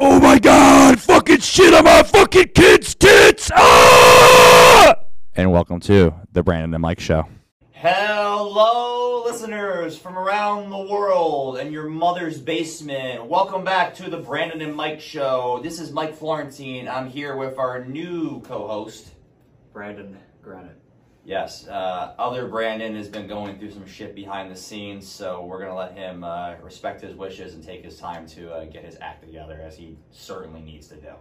Oh my god! Fucking shit on my fucking kid's tits! Ah! And welcome to the Brandon and Mike Show. Hello, listeners from around the world and your mother's basement. Welcome back to the Brandon and Mike Show. This is Mike Florentine. I'm here with our new co host. Brandon Granite. Yes, uh, other Brandon has been going through some shit behind the scenes, so we're going to let him uh, respect his wishes and take his time to uh, get his act together, as he certainly needs to do.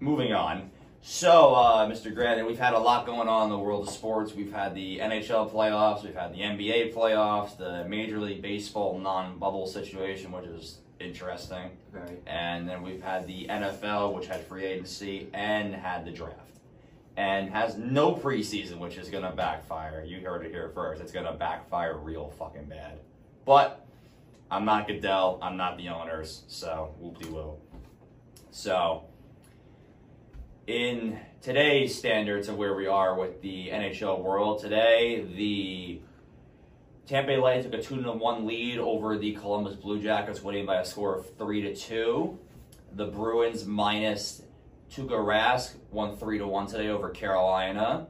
Moving on. So, uh, Mr. Grandin, we've had a lot going on in the world of sports. We've had the NHL playoffs, we've had the NBA playoffs, the Major League Baseball non bubble situation, which is interesting. Very. And then we've had the NFL, which had free agency and had the draft. And has no preseason, which is going to backfire. You heard it here first. It's going to backfire real fucking bad. But I'm not Goodell. I'm not the owners. So, whoop de whoop. So, in today's standards of where we are with the NHL world today, the Tampa Bay Lightning took a two to one lead over the Columbus Blue Jackets, winning by a score of three to two. The Bruins minus Tuukka Rask won three to one today over Carolina.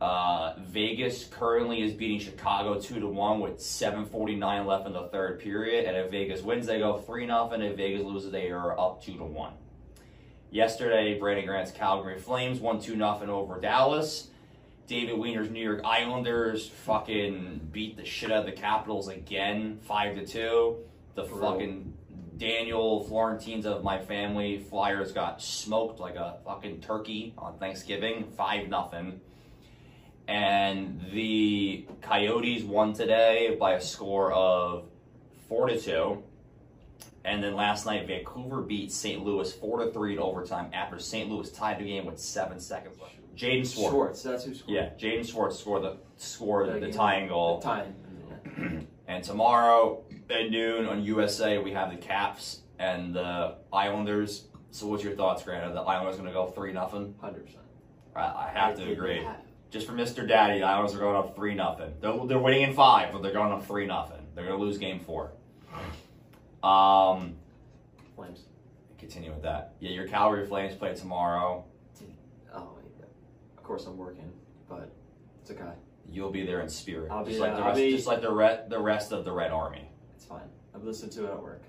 Uh, Vegas currently is beating Chicago two to one with 7:49 left in the third period. And if Vegas wins, they go three nothing. If Vegas loses, they are up two to one. Yesterday, Brandon Grant's Calgary Flames won 2 0 over Dallas. David Wiener's New York Islanders fucking beat the shit out of the Capitals again, 5 to 2. The fucking Daniel Florentines of my family Flyers got smoked like a fucking turkey on Thanksgiving, 5 nothing. And the Coyotes won today by a score of 4 to 2. And then last night, Vancouver beat St. Louis four to three in overtime after St. Louis tied the game with seven seconds left. Jaden Schwartz. Schwartz. That's who scored. Yeah, Jaden Schwartz scored the scored the, game. tying goal. The tying. And tomorrow at noon on USA, we have the Caps and the Islanders. So, what's your thoughts, Grant? Are the Islanders going to go three nothing? Hundred percent. I, I have to agree. Just for Mr. Daddy, the Islanders are going up three nothing. They're, they're winning in five, but they're going up three nothing. They're going to lose game four. Um, Flames. continue with that. Yeah, your Calgary Flames play tomorrow. Oh, yeah. of course I'm working, but it's okay. You'll be there in spirit, I'll be just like the rest, be- just like the re- the rest of the Red Army. It's fine. I've listened to it at work.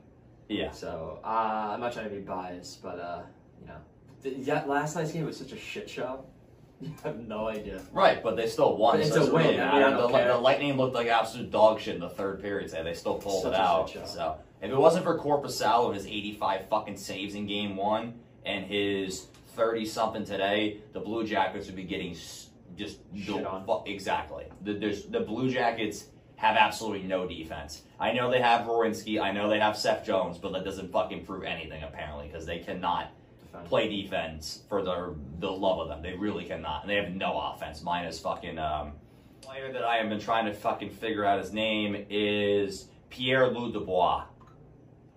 Yeah, So uh, I'm not trying to be biased, but uh, you know, th- yeah, last night's game was such a shit show. You have no idea. right, but they still won. But so it's a really win. I mean, I don't the, the Lightning looked like absolute dog shit in the third period. Today. They still pulled Such it out. So if it wasn't for Korpisalo and his 85 fucking saves in game one and his 30 something today, the Blue Jackets would be getting s- just Shit the- on. fu- exactly. The, there's the Blue Jackets have absolutely no defense. I know they have Werenski. I know they have Seth Jones, but that doesn't fucking prove anything apparently because they cannot Defense. play defense for the the love of them. They really cannot. And they have no offense. Minus fucking um player that I have been trying to fucking figure out his name is Pierre-Luc Dubois.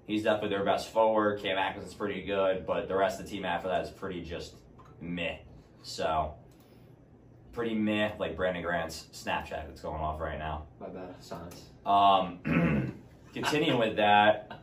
He's definitely their best forward. Cam Atkinson's pretty good, but the rest of the team after that is pretty just meh. So pretty meh, like Brandon Grant's Snapchat that's going off right now. My bad. Science. Um, continuing with that,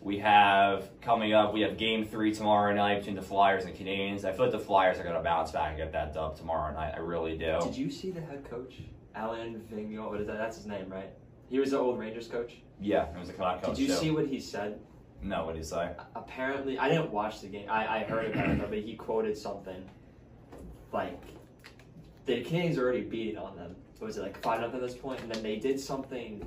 we have coming up. We have Game Three tomorrow night between the Flyers and Canadiens. I feel like the Flyers are going to bounce back and get that dub tomorrow night. I really do. Did you see the head coach, Alain Vigneault? What is that? That's his name, right? He was the old Rangers coach. Yeah, it was a coach Did you too. see what he said? No, what did he say? apparently I didn't watch the game. I, I heard about it, but he quoted something like the Canadiens already beat on them. What was it like five nothing at this point? And then they did something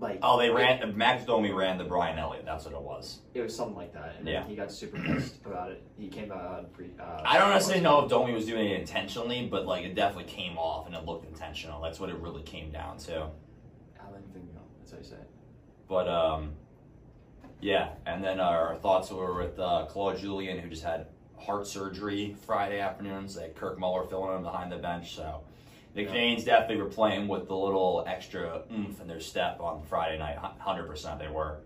like Oh, they ran. Max Domi ran the Brian Elliott. That's what it was. It was something like that, and Yeah. he got super pissed about it. He came out pre. Uh, I don't necessarily know if Domi was doing it intentionally, but like it definitely came off and it looked intentional. That's what it really came down to. Alain Vigneault. That's how you say it. But um, yeah, and then our thoughts were with uh, Claude Julien, who just had heart surgery Friday afternoons. Like Kirk Muller filling him behind the bench. So the Yeah. Canadiens definitely were playing with the little extra oomph in their step on Friday night. Hundred percent, they were.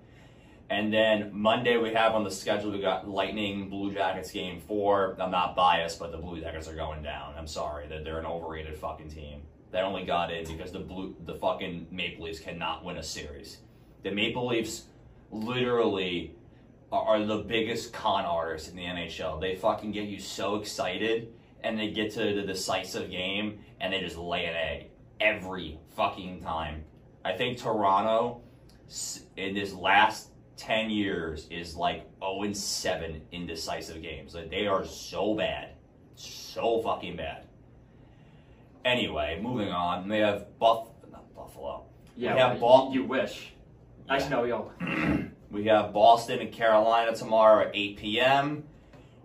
And then Monday we have on the schedule we got Lightning Blue Jackets game four. I'm not biased, but the Blue Jackets are going down. I'm sorry that they're an overrated fucking team. They only got in because the blue the fucking Maple Leafs cannot win a series. The Maple Leafs literally are, the biggest con artists in the NHL. They fucking get you so excited, and they get to the decisive game, and they just lay an egg every fucking time. I think Toronto in this last 10 years is like 0 and 7 in decisive games. Like they are so bad. So fucking bad. Anyway, moving on. We have Buff not Buffalo. Yeah, We have well, you, wish. Actually, no, yo. We have Boston and Carolina tomorrow at 8 p.m.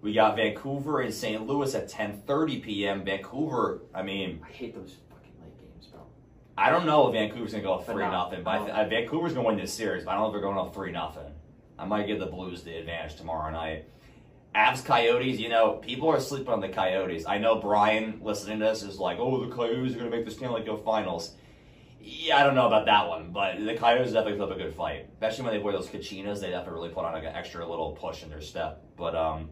We got Vancouver and St. Louis at 10:30 p.m. Vancouver, I mean, I hate those fucking late games, bro. I don't know if Vancouver's gonna go But three no, nothing, but I th- Vancouver's gonna win this series. But I don't know if they're going up three nothing. I might give the Blues the advantage tomorrow night. Avs Coyotes, you know, people are sleeping on the Coyotes. I know Brian listening to this is like, oh, the Coyotes are gonna make the Stanley Cup Finals. Yeah, I don't know about that one, but the Coyotes definitely put up a good fight, especially when they wear those Kachinas. They definitely really put on like an extra little push in their step. But um,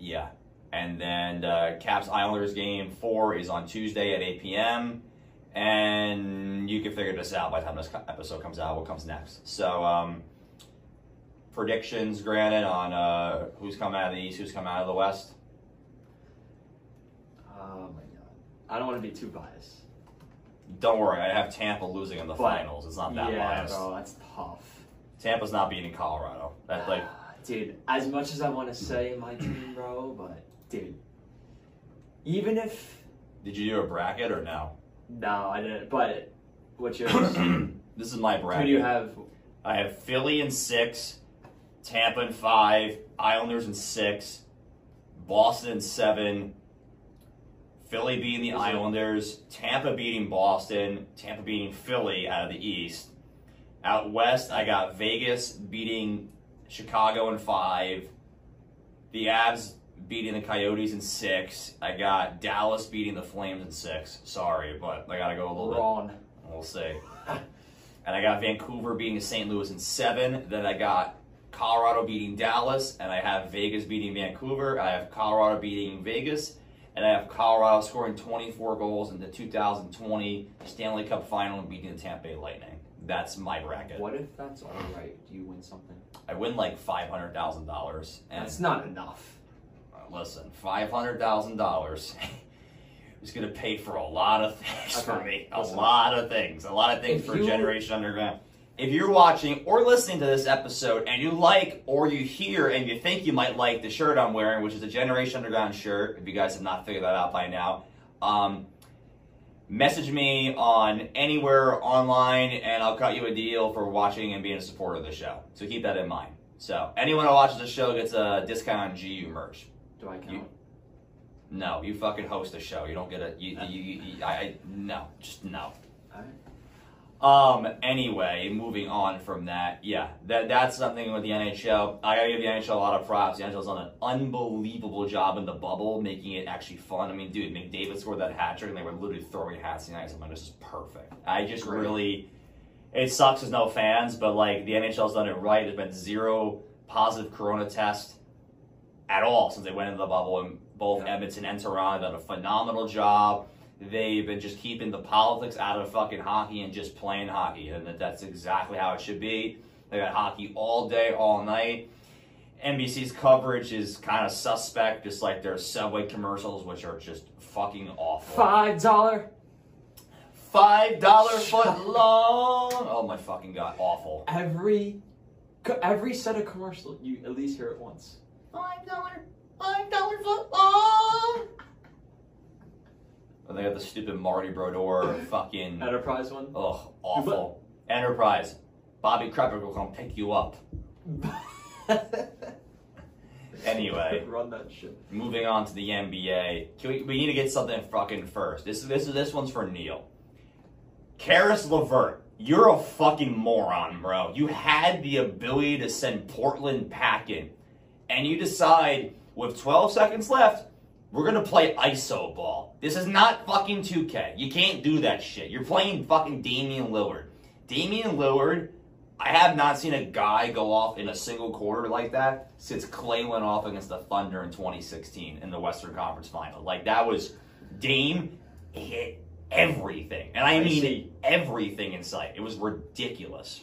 yeah. And then uh, Caps Islanders game four is on Tuesday at 8 p.m. And you can figure this out by the time this episode comes out, what comes next. So, um, predictions, granted, on uh, who's coming out of the East, who's coming out of the West. Oh my god. I don't want to be too biased. Don't worry, I have Tampa losing in the But- finals. It's not that yeah, biased. bro, that's tough. Tampa's not beating Colorado. That's like, ah, dude, as much as I want to say my team, bro, but dude, even if did you do a bracket or no? no, I didn't. But what's yours? this is my bracket. Who do you have? I have Philly in six, Tampa in five, Islanders in six, Boston in seven, Philly beating the Islanders, Tampa beating Boston, Tampa beating Philly out of the East. Out west, I got Vegas beating Chicago in five, the Avs beating the Coyotes in six. I got Dallas beating the Flames in six. Sorry, but I gotta go a little bit. We'll see. And I got Vancouver beating St. Louis in seven. Then I got Colorado beating Dallas, and I have Vegas beating Vancouver. I have Colorado beating Vegas, and I have Colorado scoring 24 goals in the 2020 Stanley Cup Final and beating the Tampa Bay Lightning. That's my bracket. What if that's all right? Do you win something? I win like five hundred thousand dollars, and That's not enough. uh, listen, five hundred thousand dollars is going to pay for a lot of things for Okay, me. A listen. lot of things. A lot of things If for you- Generation Underground. If you're watching or listening to this episode and you like or you hear and you think you might like the shirt I'm wearing, which is a Generation Underground shirt, if you guys have not figured that out by now, um, message me on anywhere online and I'll cut you a deal for watching and being a supporter of the show. So keep that in mind. So anyone who watches the show gets a discount on GU merch. Do I count? You- No, you fucking host a show. You don't get a. You, you, you, you- I, I, no, just no. Um. Anyway, moving on from that, yeah, that that's something with the NHL. I gotta give the NHL a lot of props. The NHL's done an unbelievable job in the bubble, making it actually fun. I mean, dude, McDavid scored that hat trick, and they were literally throwing hats in the ice. I'm like, this is perfect. I just Great. really. It sucks there's no fans, but like the NHL's done it right. There's been zero positive Corona test at all since they went into the bubble, and both Yeah. Edmonton and Toronto done a phenomenal job. They've been just keeping the politics out of fucking hockey and just playing hockey, and that, that's exactly how it should be. They got hockey all day, all night. NBC's coverage is kind of suspect, just like their Subway commercials, which are just fucking awful. Five dollar. Five dollar foot long. Oh my fucking god, awful. Every, every set of commercial, you at least hear it once. Five dollar, five dollar foot long. And they got the stupid Marty Brodeur fucking. Enterprise one. Ugh, awful. Enterprise. Bobby Krepper will come pick you up. Anyway. run that shit. Moving on to the NBA. Can we, we need to get something fucking first. This is this is this one's for Neil. Caris LeVert, you're a fucking moron, bro. You had the ability to send Portland packing, and you decide with 12 seconds left, we're gonna play ISO ball. This is not fucking 2K. You can't do that shit. You're playing fucking Damian Lillard. Damian Lillard, I have not seen a guy go off in a single quarter like that since Klay went off against the Thunder in 2016 in the Western Conference Final. Like that was Dame hit everything, and I I mean see. everything in sight. It was ridiculous.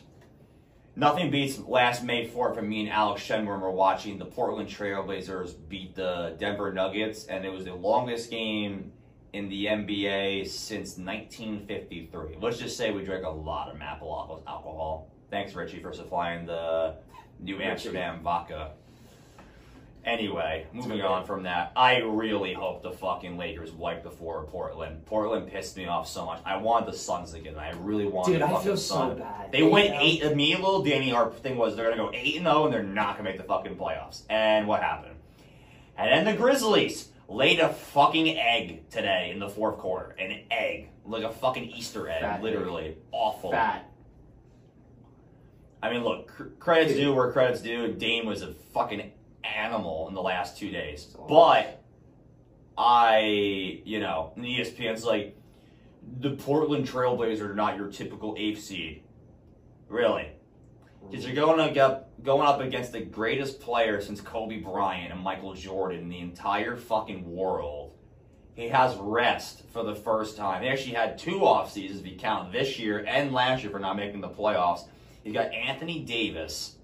Nothing beats last May 4th when me and Alex Shenworm were watching the Portland Trailblazers beat the Denver Nuggets, and it was the longest game in the NBA since 1953. Let's just say we drank a lot of Mapalopoulos alcohol. Thanks, Richie, for supplying the New. Amsterdam vodka. Anyway, moving on from that, I really hope the fucking Lakers wipe the floor of Portland. Portland pissed me off so much. I want the Suns to get it. I really want Dude, the I fucking feel so bad. They went eight. Me and little Danny, our thing was they're gonna go eight and zero, and they're not gonna make the fucking playoffs. And what happened? And then the Grizzlies laid a fucking egg today in the fourth quarter. An egg, like a fucking Easter egg, Fat egg. literally awful. Fat. I mean, look, cr- credits due where credits due. Dame was a fucking animal in the last two days, but I, you know, and ESPN's like the Portland Trailblazers are not your typical eighth seed, really, because you're going get going up against the greatest player since Kobe Bryant and Michael Jordan in the entire fucking world. He has rest for the first time. He actually had two off seasons if you count this year and last year for not making the playoffs. He's got Anthony Davis,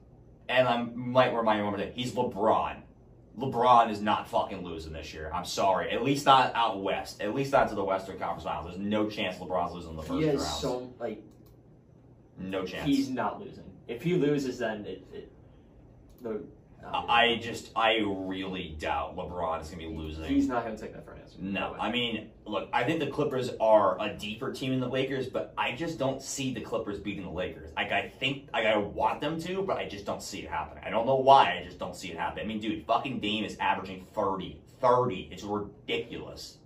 and I might remind you one more thing. He's LeBron. LeBron is not fucking losing this year. I'm sorry. At least not out west. At least not to the Western Conference Finals. There's no chance LeBron's losing the first round. He has so like no chance. he's not losing. If he loses, then it. it the, I just, I really doubt LeBron is gonna be losing. He's not going to take that for an answer. No. I mean, look, I think the Clippers are a deeper team than the Lakers, but I just don't see the Clippers beating the Lakers. Like, I think, like, I want them to, but I just don't see it happening. I don't know why, I just don't see it happening. I mean, dude, fucking Dame is averaging 30. 30. It's ridiculous.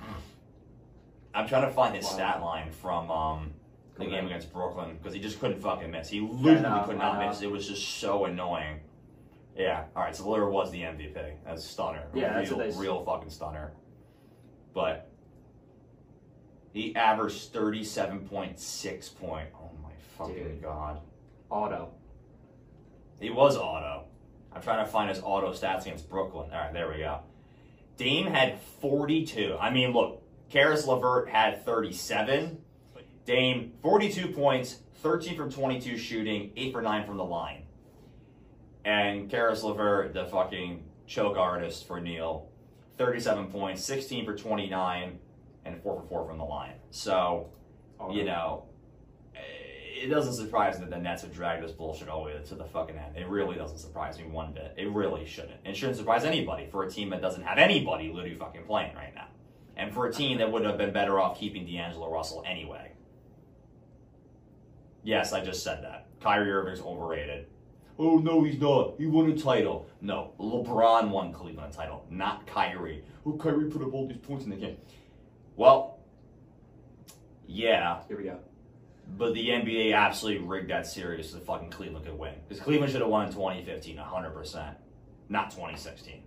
I'm trying to find his Wow. stat line from um, the game against Brooklyn because he just couldn't fucking miss. He literally could not miss. It was just so annoying. Yeah. All right. So Lillard was the MVP. That's a stunner. Yeah, that's real, what they s- real fucking stunner. But he averaged thirty-seven point six point. Oh my fucking Dude. god. auto. He was auto. I'm trying to find his auto stats against Brooklyn. All right, there we go. Dame had 42. I mean, look, Caris LeVert had 37. Dame 42 points, 13 from 22 shooting, 8 for 9 from the line. And Caris LeVert, the fucking choke artist for Neil, 37 points, 16 for 29, and 4 for 4 from the line. So, auto. you know, it doesn't surprise me that the Nets have dragged this bullshit all the way to the fucking end. It really doesn't surprise me one bit. It really shouldn't. It shouldn't surprise anybody for a team that doesn't have anybody literally fucking playing right now. And for a team that would have been better off keeping D'Angelo Russell anyway. Yes, I just said that. Kyrie Irving's overrated. Oh, no, he's not. He won a title. No, LeBron won Cleveland a title, not Kyrie. Oh, Kyrie put up all these points in the game. Well, yeah, Here we go. but the NBA absolutely rigged that series so that fucking Cleveland could win. Because Cleveland should have won in 2015, 100%. Not 2016.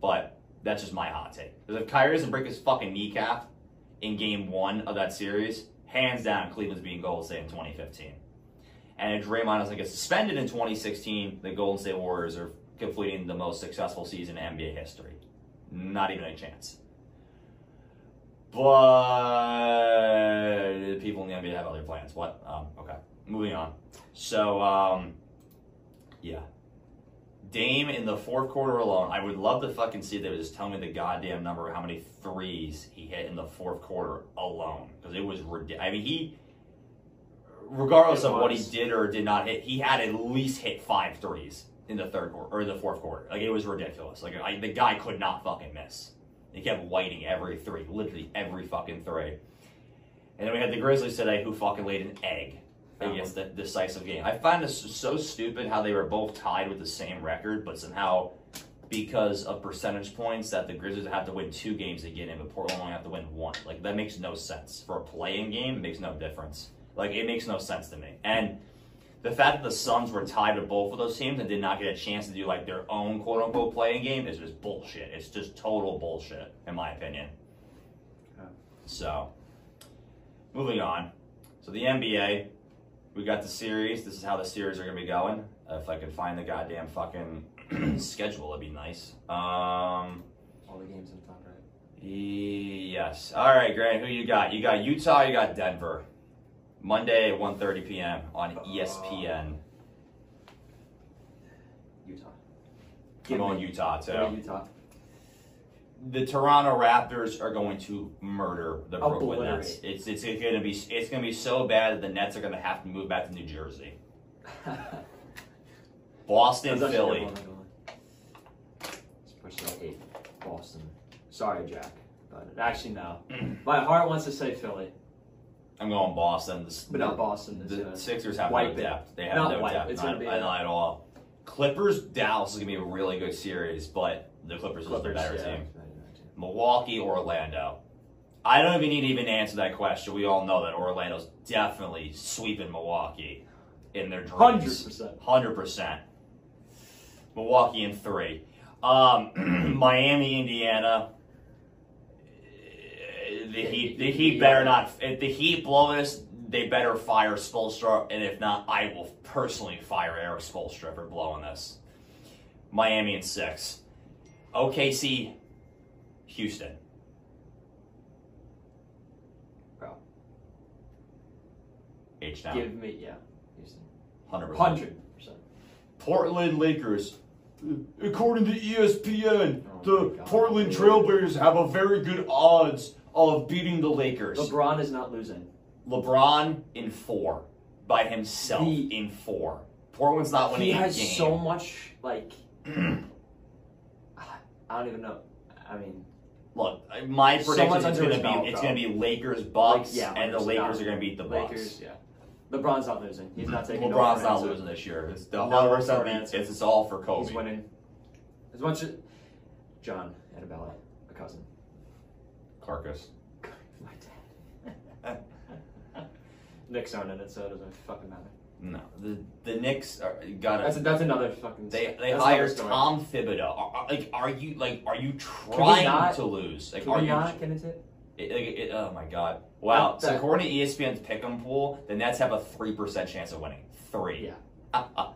But that's just my hot take. Because if Kyrie doesn't break his fucking kneecap in game one of that series, hands down, Cleveland's beating Golden State in 2015. And if Draymond doesn't get suspended in 2016, the Golden State Warriors are completing the most successful season in NBA history. Not even a chance. But people in the NBA have other plans. What? Um, okay, moving on. So, um, yeah. Dame in the fourth quarter alone, I would love to fucking see they just tell me the goddamn number of how many threes he hit in the fourth quarter alone. Because it was ridiculous. I mean, he, regardless of what he did or did not hit, he had at least hit five threes in the third quarter or the fourth quarter. Like it was ridiculous. Like I, the guy could not fucking miss. He kept whiting every three, literally every fucking three. And then we had the Grizzlies today, who fucking laid an egg against the decisive game. I find this so stupid how they were both tied with the same record, but somehow because of percentage points that the Grizzlies have to win two games to get in, but Portland only have to win one. Like that makes no sense for a playing game. It makes no difference. Like it makes no sense to me. And the fact that the Suns were tied with both of those teams and did not get a chance to do like their own quote unquote playing game is just bullshit. It's just total bullshit, in my opinion. Yeah. So, moving on. So the NBA, we got the series. This is how the series are gonna be going. Uh, if I could find the goddamn fucking schedule, it'd be nice. Um, All the games in front, right? yes. All right, Grant. Who you got? You got Utah. You got Denver. Monday at 1.30 p.m. on ESPN. Utah. I'm Give going me- Utah too. Utah. The Toronto Raptors are going to murder the Brooklyn Nets. It's it's going to be it's going to be so bad that the Nets are going to have to move back to New Jersey. Boston, Philly. good one, I'm going. Especially I hate Boston. Sorry, Jack. But actually, no. My heart wants to say Philly, I'm going Boston. The, but not Boston. The Sixers have no depth. They have Not no wipe, depth. it's Not, gonna be not at all. Clippers, Dallas is going to be a really good series, but the Clippers, is the Clippers, better yeah. team. Milwaukee, Orlando. I don't even need to even answer that question. We all know that Orlando's definitely sweeping Milwaukee in their dreams. percent. Hundred percent. Milwaukee in three. Um, Miami, Indiana. The Heat. The Heat better not. If the Heat blow this, they better fire Spoelstra, and if not, I will personally fire Erik Spoelstra for blowing this. Miami in six. OKC, Houston. Bro. H down. Give me yeah. Houston. Hundred percent. Hundred percent. Portland Lakers. According to ESPN, Oh the God. Portland Trailblazers have a very good odds of beating the Lakers. LeBron is not losing. LeBron in four by himself The- in four. Portland's not winning He has game. so much like. I don't even know. I mean, Look, my prediction much is going to be belt, it's going to be Lakers Bucks, Like, yeah, and the Lakers are going to beat the Bucks. Lakers, yeah. LeBron's not losing. He's not taking. LeBron's an not losing this year. It's the No 100 for an percent. It's, it's all for Kobe. He's winning. As much as John Annabella, a cousin. Carcass. My dad. Nick's aren't in it, so it doesn't fucking matter. No, the the Knicks are, got That's that's another fucking. They they hired. Tom Thibodeau. Are, like, are you like, are you trying not- to lose? Like, Can are we you? not into it? It, like, it, oh my god! Wow. That- so according to ESPN's pick'em pool, the Nets have a three percent chance of winning. Three. Yeah.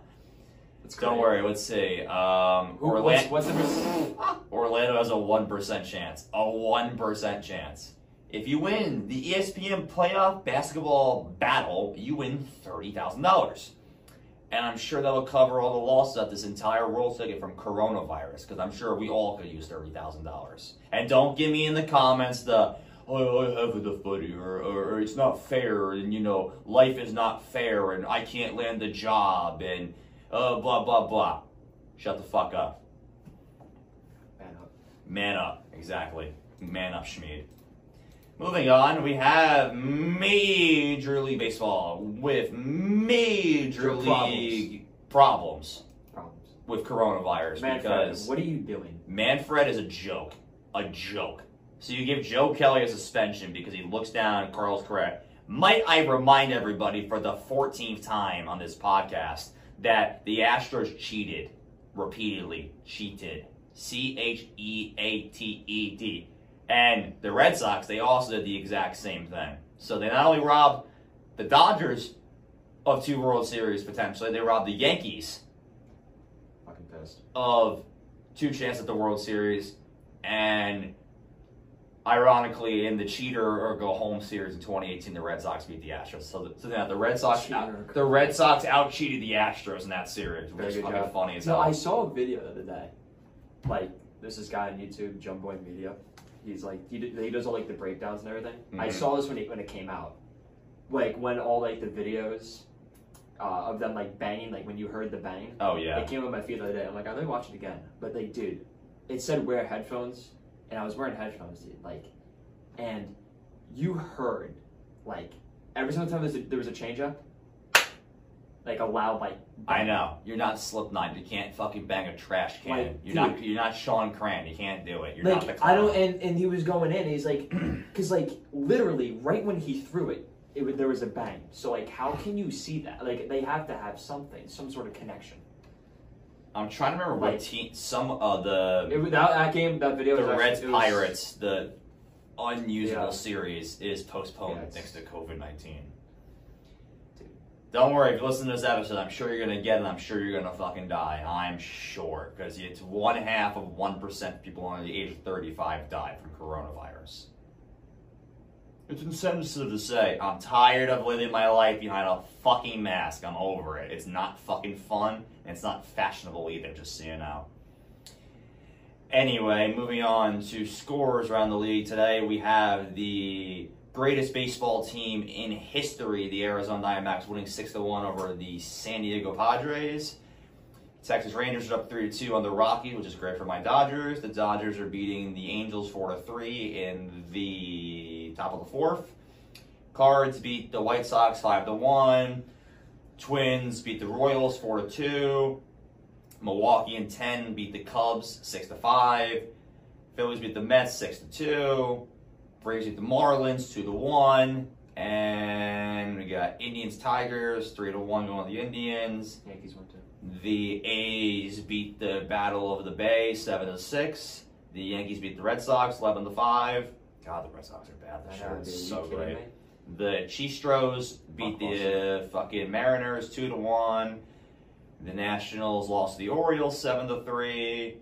It's Don't great. worry. Let's see. Um, Who, what's, Orlando, what's the perc- Orlando has a one percent chance. A one percent chance. If you win the ESPN playoff basketball battle, you win thirty thousand dollars. And I'm sure that'll cover all the losses that this entire world taking from coronavirus, because I'm sure we all could use thirty thousand dollars. And don't give me in the comments the oh I have the footy or, or, or it's not fair and you know life is not fair and I can't land the job and uh, blah blah blah. Shut the fuck up. Man up. Man up, exactly. Man up, Schmied. Moving on, we have Major League Baseball with major Problems. league problems Problems. with coronavirus Manfred, because what are you doing? Manfred is a joke. A joke. So you give Joe Kelly a suspension because he looks down Carlos Correa. Might I remind everybody for the 14th time on this podcast that the Astros cheated repeatedly. Cheated. C H E A T E D. And the Red Sox, they also did the exact same thing. So they not only robbed the Dodgers of two World Series potentially, they robbed the Yankees of two chances at the World Series, and ironically, in the cheater or go home series in 2018, the Red Sox beat the Astros. So, the, so yeah, the Red Sox Cheater. the Red Sox out cheated the Astros in that series, which Very is fucking job. funny as No, hell. I saw a video the other day. Like, there's this guy on YouTube, Jomboy Media. He's like, he, he does all like the breakdowns and everything. I Mhm. saw this when it when it came out, like when all like the videos uh, of them like banging, like when you heard the bang. oh yeah, It came on my feed the other day. I'm like, I really watch it again. But like, dude, it said wear headphones, and I was wearing headphones, dude. Like, and you heard like every single time there was a, there was a change up, like a loud like. I know. You're not Slipknot. You can't fucking bang a trash can. Like, you're dude. not. You're not Shawn Crahan. You can't do it. You're not the. Like Clown. I don't, and, and he was going in. He's like, because like literally right when he threw it, it there was a bang. So like, how can you see that? Like they have to have something, some sort of connection. I'm trying to remember what Like- team. Some of the It, was- that, that game, that video, the was actually- Reds it was- Pirates, the unusable Yeah. series is postponed Yeah, it's- thanks to COVID nineteen. Dude. Don't worry, if you listen to this episode, I'm sure you're gonna get it. I'm sure you're gonna fucking die. I'm sure because it's one half of one percent of people under the age of 35 die from coronavirus. It's insensitive to say. I'm tired of living my life behind a fucking mask. I'm over it. It's not fucking fun, and it's not fashionable either, just so you know. Anyway, moving on to scores around the league today, we have the greatest baseball team in history, the Arizona Diamondbacks, winning 6 to 1 over the San Diego Padres. Texas Rangers are up 3 to 2 on the Rockies, which is great for my Dodgers. The Dodgers are beating the Angels 4 to 3 in the top of the fourth. Cards beat the White Sox 5 to 1. Twins beat the Royals 4 to 2. Milwaukee and 10 beat the Cubs 6 to 5. Phillies beat the Mets 6 to 2. Braves beat the Marlins 2 to 1. And we got Indians Tigers 3 to 1 going to the Indians. Yankees won too. The A's beat the Battle of the Bay 7 to 6. The Yankees beat the Red Sox 11 to 5. God, the Red Sox are bad this year. It's so great. me? The Chistros beat the fucking Mariners two to one. The Nationals lost to the Orioles seven to three.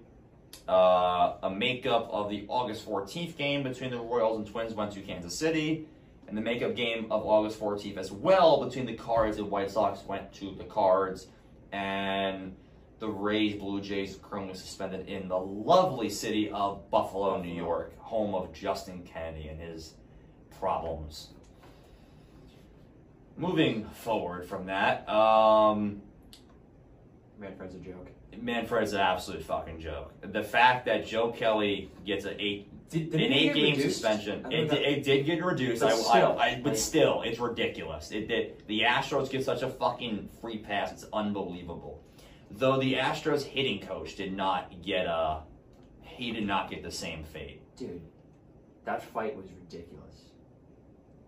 Uh, a makeup of the August 14th game between the Royals and Twins went to Kansas City. And the makeup game of August 14th as well between the Cards and White Sox went to the Cards. And the Rays Blue Jays currently suspended in the lovely city of Buffalo, New York, home of Justin Kennedy and his problems. Moving forward from that, um, Manfred's a joke. Manfred's an absolute fucking joke. The fact that Joe Kelly gets an eight Did, an eight game suspension, it, di- it did get reduced. But I, still, I, I, but like- still, it's ridiculous. It did. The Astros get such a fucking free pass. It's unbelievable. Though the Astros hitting coach did not get a, he did not get the same fate. Dude, that fight was ridiculous.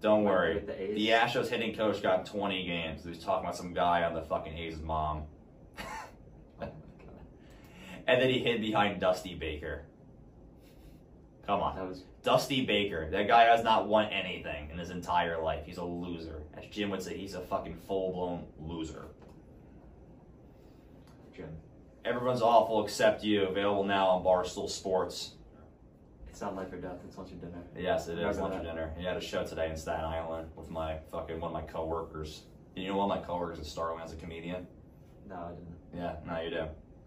Don't Like, worry. the The Astros hitting coach got 20 games. He was talking about some guy on the fucking A's mom. Oh. And then he hid behind Dusty Baker. Come on. Was Dusty Baker. That guy has not won anything in his entire life. He's a loser. As Jim would say, he's a fucking full blown loser. Jim. Everyone's awful except you. Available now on Barstool Sports. It's not life or death, it's lunch or dinner. Yes, it is lunch or dinner. He had a show today in Staten Island with my fucking one of my coworkers. You know one of my coworkers is Starling as a comedian? No, I didn't. Yeah, now you do.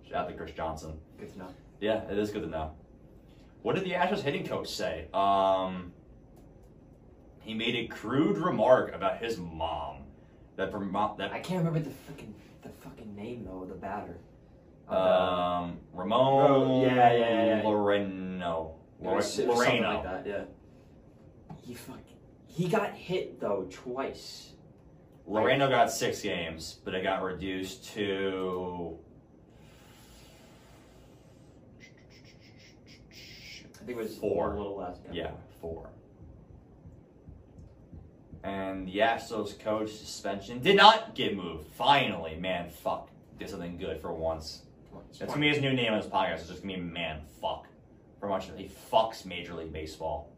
Shout out to Chris Johnson. Good to know. Yeah, it is good to know. What did the Astros hitting coach say? Um, he made a crude remark about his mom. That I that can't remember the fucking the fucking name though, the batter. Um Ramon Oh, yeah, yeah, yeah, yeah. Laureano it was- it was Laureano. something like that, yeah. He fuck he got hit though twice. Laureano got six games, but it got reduced to I think it was Four. a little less. yeah four. And the Astros coach suspension did not get moved. Finally, man, fuck, did something good for once. That's gonna be his new name on his podcast. It's just gonna be man fuck. For much he fucks Major League Baseball.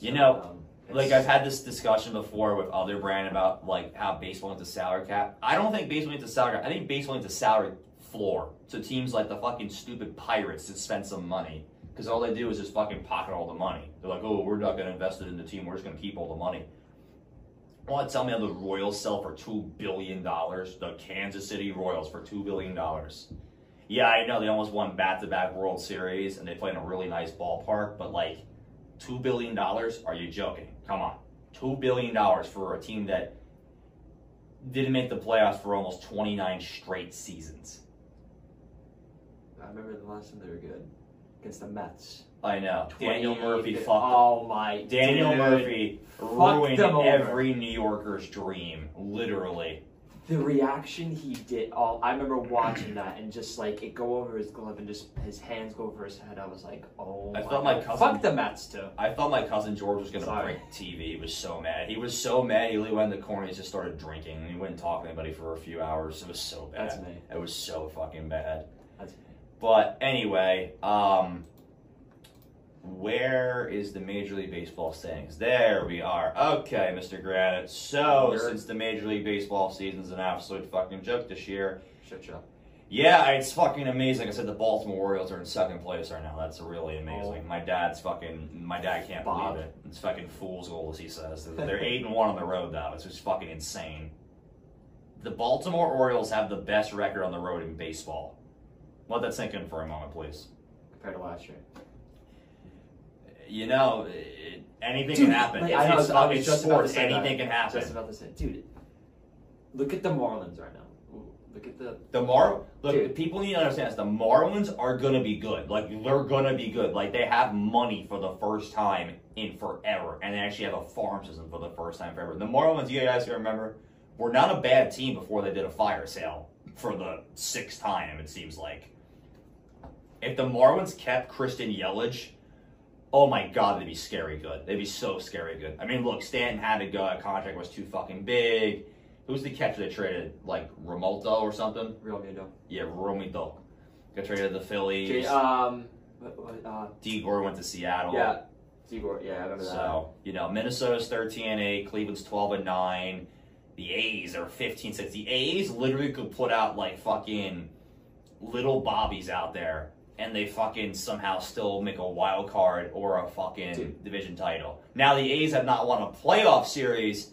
You know, um, Like I've had this discussion before with other brand about like how baseball needs a salary cap. I don't think baseball needs a salary cap. I think baseball needs a salary floor. So teams like the fucking stupid Pirates to spend some money. Because all they do is just fucking pocket all the money. They're like, oh, we're not going to invest it in the team. We're just going to keep all the money. Want to tell me how the Royals sell for two billion dollars? The Kansas City Royals for two billion dollars. Yeah, I know they almost won back-to-back World Series and they play in a really nice ballpark, but like two billion dollars? Are you joking? Come on, two billion dollars for a team that didn't make the playoffs for almost twenty-nine straight seasons. I remember the last time they were good against the Mets. I know. Daniel 20 Murphy fucked. Oh my. Daniel dude. Murphy ruined every New Yorker's dream, literally. The reaction he did. Oh, I remember watching that and just like it go over his glove and just his hands go over his head. I was like, oh. I felt my God. cousin- Fuck the Mets too. I thought my cousin George was gonna Sorry. break TV. He was so mad. He was so mad. He went in the corner. He just started drinking. And he wouldn't talk to anybody for a few hours. It was so bad. That's me. It was so fucking bad. That's me. But anyway, um, where is the Major League Baseball standings? There we are. Okay, Mr. Granite. So, since the Major League Baseball season's an absolute fucking joke this year, Shit show. Yeah, it's fucking amazing. I said, the Baltimore Orioles are in second place right now. That's really amazing. Oh. My dad's fucking. My dad can't Bob. believe it. It's fucking fool's gold, as he says. They're, they're eight and one on the road though. It's just fucking insane. The Baltimore Orioles have the best record on the road in baseball. Let that sink in for a moment, please. compared to last year. You know, it, anything Dude, can happen. like, It's, I know, it's, I was it's just about to sports. say that. Anything can happen. Just about to say, dude. Look at the Marlins right now. Look at the. The Mar look, Dude. people need to understand this. The Marlins are gonna be good. Like they're gonna be good. Like they have money for the first time in forever, and they actually have a farm system for the first time forever. The Marlins, you guys can remember, were not a bad team before they did a fire sale for the sixth time. It seems like. If the Marlins kept Christian Yelich, oh my god, they'd be scary good. They'd be so scary good. I mean, look, Stanton had to go. Contract was too fucking big. Who's the catcher they traded? Like Remoto or something? Mundo. Yeah, Romito. Got traded to the Phillies. Okay, um. Uh, D. Gore went to Seattle. yeah. Igor, yeah, I remember that. So, you know, Minnesota's 13 and 8, Cleveland's 12 and 9. The A's are 15 6. The A's literally could put out like fucking little bobbies out there and they fucking somehow still make a wild card or a fucking Dude. division title. Now, the A's have not won a playoff series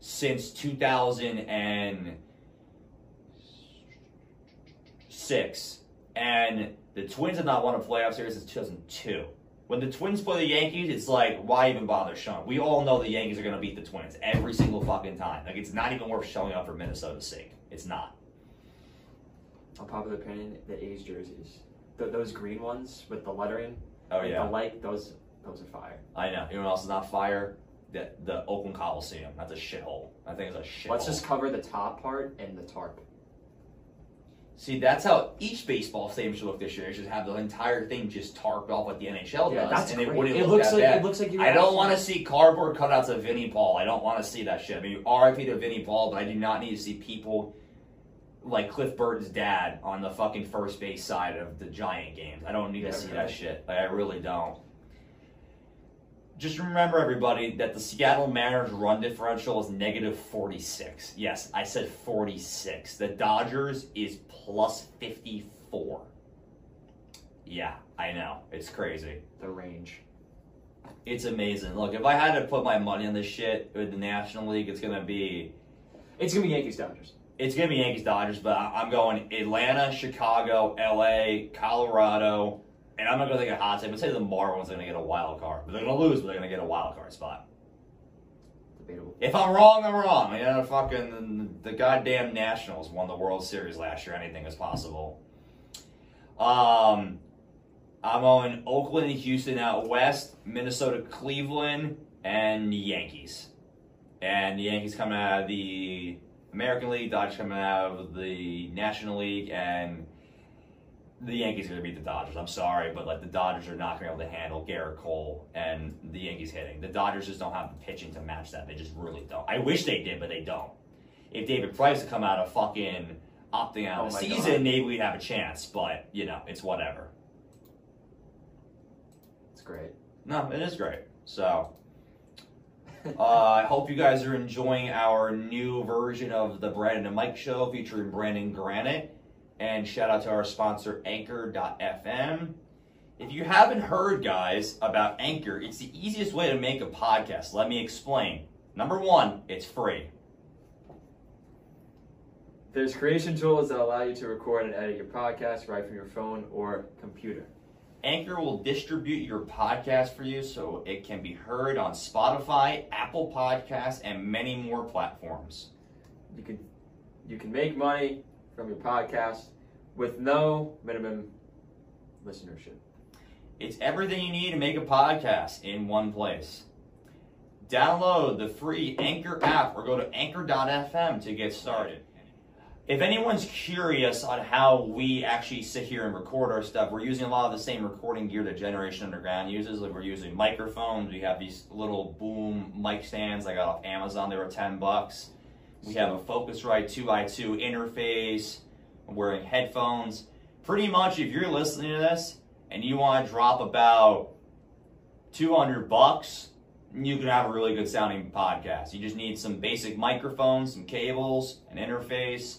since 2006. And the Twins have not won a playoff series since 2002. When the Twins play the Yankees, it's like, why even bother showing? We all know the Yankees are going to beat the Twins every single fucking time. Like, it's not even worth showing up for Minnesota's sake. It's not. A popular opinion: the A's jerseys, Th- those green ones with the lettering, Oh, yeah. the light, those those are fire. I know. You know what else is not fire? The, the Oakland Coliseum. That's a shithole. I think it's a shithole. Let's just cover the top part and the tarp. See, that's how each baseball stadium should look this year. It should have the entire thing just tarped off like the NHL Yeah, does, that's and it wouldn't It look looks that like bad. it looks like you. I don't want to see cardboard cutouts of Vinnie Paul. I don't want to see that shit. I mean, RIP to Vinnie Paul, but I do not need to see people like Cliff Burton's dad on the fucking first base side of the Giant games. I don't need to see that shit. Like, I really don't. Just remember, everybody, that the Seattle Mariners run differential is negative 46. Yes, I said 46. The Dodgers is plus 54. Yeah, I know. It's crazy. the range. It's amazing. Look, if I had to put my money on this shit with the National League, it's gonna be It's gonna be Yankees Dodgers. It's gonna be Yankees Dodgers, but I'm going Atlanta, Chicago, LA, Colorado, and I'm not gonna take a hot take. But say the Marlins are gonna get a wild card, but they're gonna lose, but they're gonna get a wild card spot. Debatable. If I'm wrong, I'm wrong. You know, fucking the goddamn Nationals won the World Series last year. Anything is possible. Um, I'm on Oakland and Houston out west, Minnesota, Cleveland, and Yankees. And the Yankees coming out of the American League, Dodgers coming out of the National League, and the Yankees are going to beat the Dodgers. I'm sorry, but like the Dodgers are not going to be able to handle Gerrit Cole and the Yankees hitting. The Dodgers just don't have the pitching to match that. They just really don't. I wish they did, but they don't. If David Price had come out of fucking opting out Oh of the season, God. maybe we'd have a chance. But you know, it's whatever. It's great. No, it is great. So. Uh, I hope you guys are enjoying our new version of the Brandon and Mike show featuring Brandon Granite. And shout out to our sponsor, Anchor.fm. If you haven't heard, guys, about Anchor, it's the easiest way to make a podcast. Let me explain. Number one, it's free. There's creation tools that allow you to record and edit your podcast right from your phone or computer. Anchor will distribute your podcast for you so it can be heard on Spotify, Apple Podcasts, and many more platforms. You can you can make money from your podcast with no minimum listenership. It's everything you need to make a podcast in one place. Download the free Anchor app or go to anchor.fm to get started. If anyone's curious on how we actually sit here and record our stuff, we're using a lot of the same recording gear that Generation Underground uses. Like we're using microphones. We have these little boom mic stands I got off Amazon. They were 10 bucks. We have a Focusrite 2i2 interface. I'm wearing headphones. Pretty much, if you're listening to this and you want to drop about 200 bucks, you can have a really good sounding podcast. You just need some basic microphones, some cables, an interface,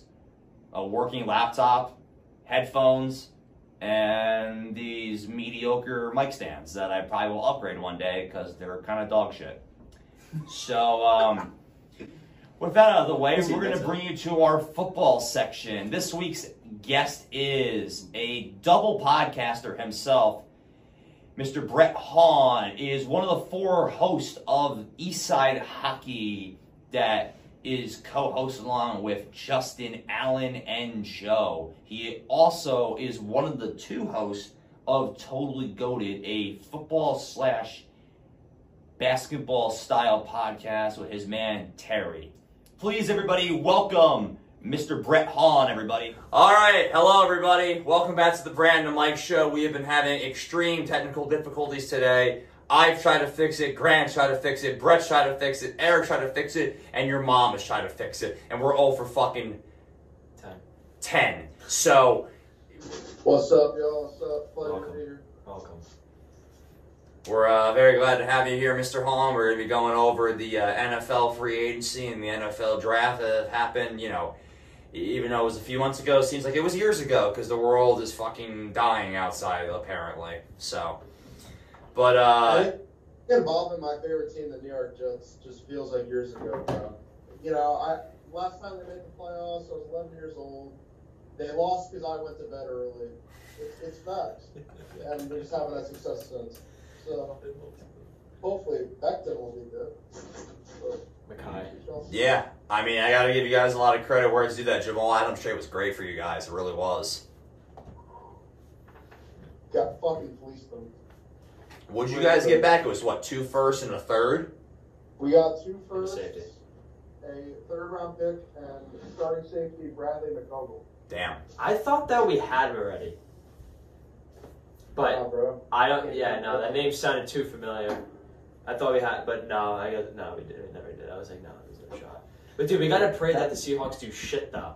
a working laptop, headphones, and these mediocre mic stands that I probably will upgrade one day because they're kind of dog shit. So, um, with that out of the way, we're going to bring you to our football section. This week's guest is a double podcaster himself. Mr. Brett Hawn is one of the four hosts of Eastside Hockey that is co-host along with Justin Allen and Joe. He also is one of the two hosts of Totally Goaded, a football slash basketball style podcast with his man Terry. Please, everybody, welcome Mr. Brett Hawn, everybody. All right, hello everybody. Welcome back to the Brandon and Mike Show. We have been having extreme technical difficulties today. I've tried to fix it, Grant tried to fix it, Brett tried to fix it, Eric tried to fix it, and your mom has tried to fix it, and we're all for fucking Ten. ten. So What's up, y'all? What's up? Pleasure Welcome. here. Welcome. we're uh, very glad to have you here, Mr. Hawn. We're going to be going over the uh, NFL free agency and the NFL draft that happened. You know, e- even though it was a few months ago, seems like it was years ago because the world is fucking dying outside apparently. So, but uh. I involved in my favorite team, the New York Jets, just feels like years ago, bro. You know, I last time they made the playoffs, I was 11 years old. They lost because I went to bed early. It's, it's facts, and we just haven't had success since. So hopefully Becton will be good. But Mackay. we shall see. Yeah, I mean, I got to give you guys a lot of credit where it's due. That Jamal Adams trade was great for you guys. It really was. got fucking fleeced them. What'd you guys get back? It was what two firsts and a third. We got two firsts, safety. a third round pick, and starting safety Bradley McDougald. Damn. I thought that we had him already. But Nah, bro. I don't. Yeah, no, that name sounded too familiar. I thought we had, but no, I got no, we did. We never did. I was like, no, there's no shot. But dude, we gotta pray that the Seahawks do shit though.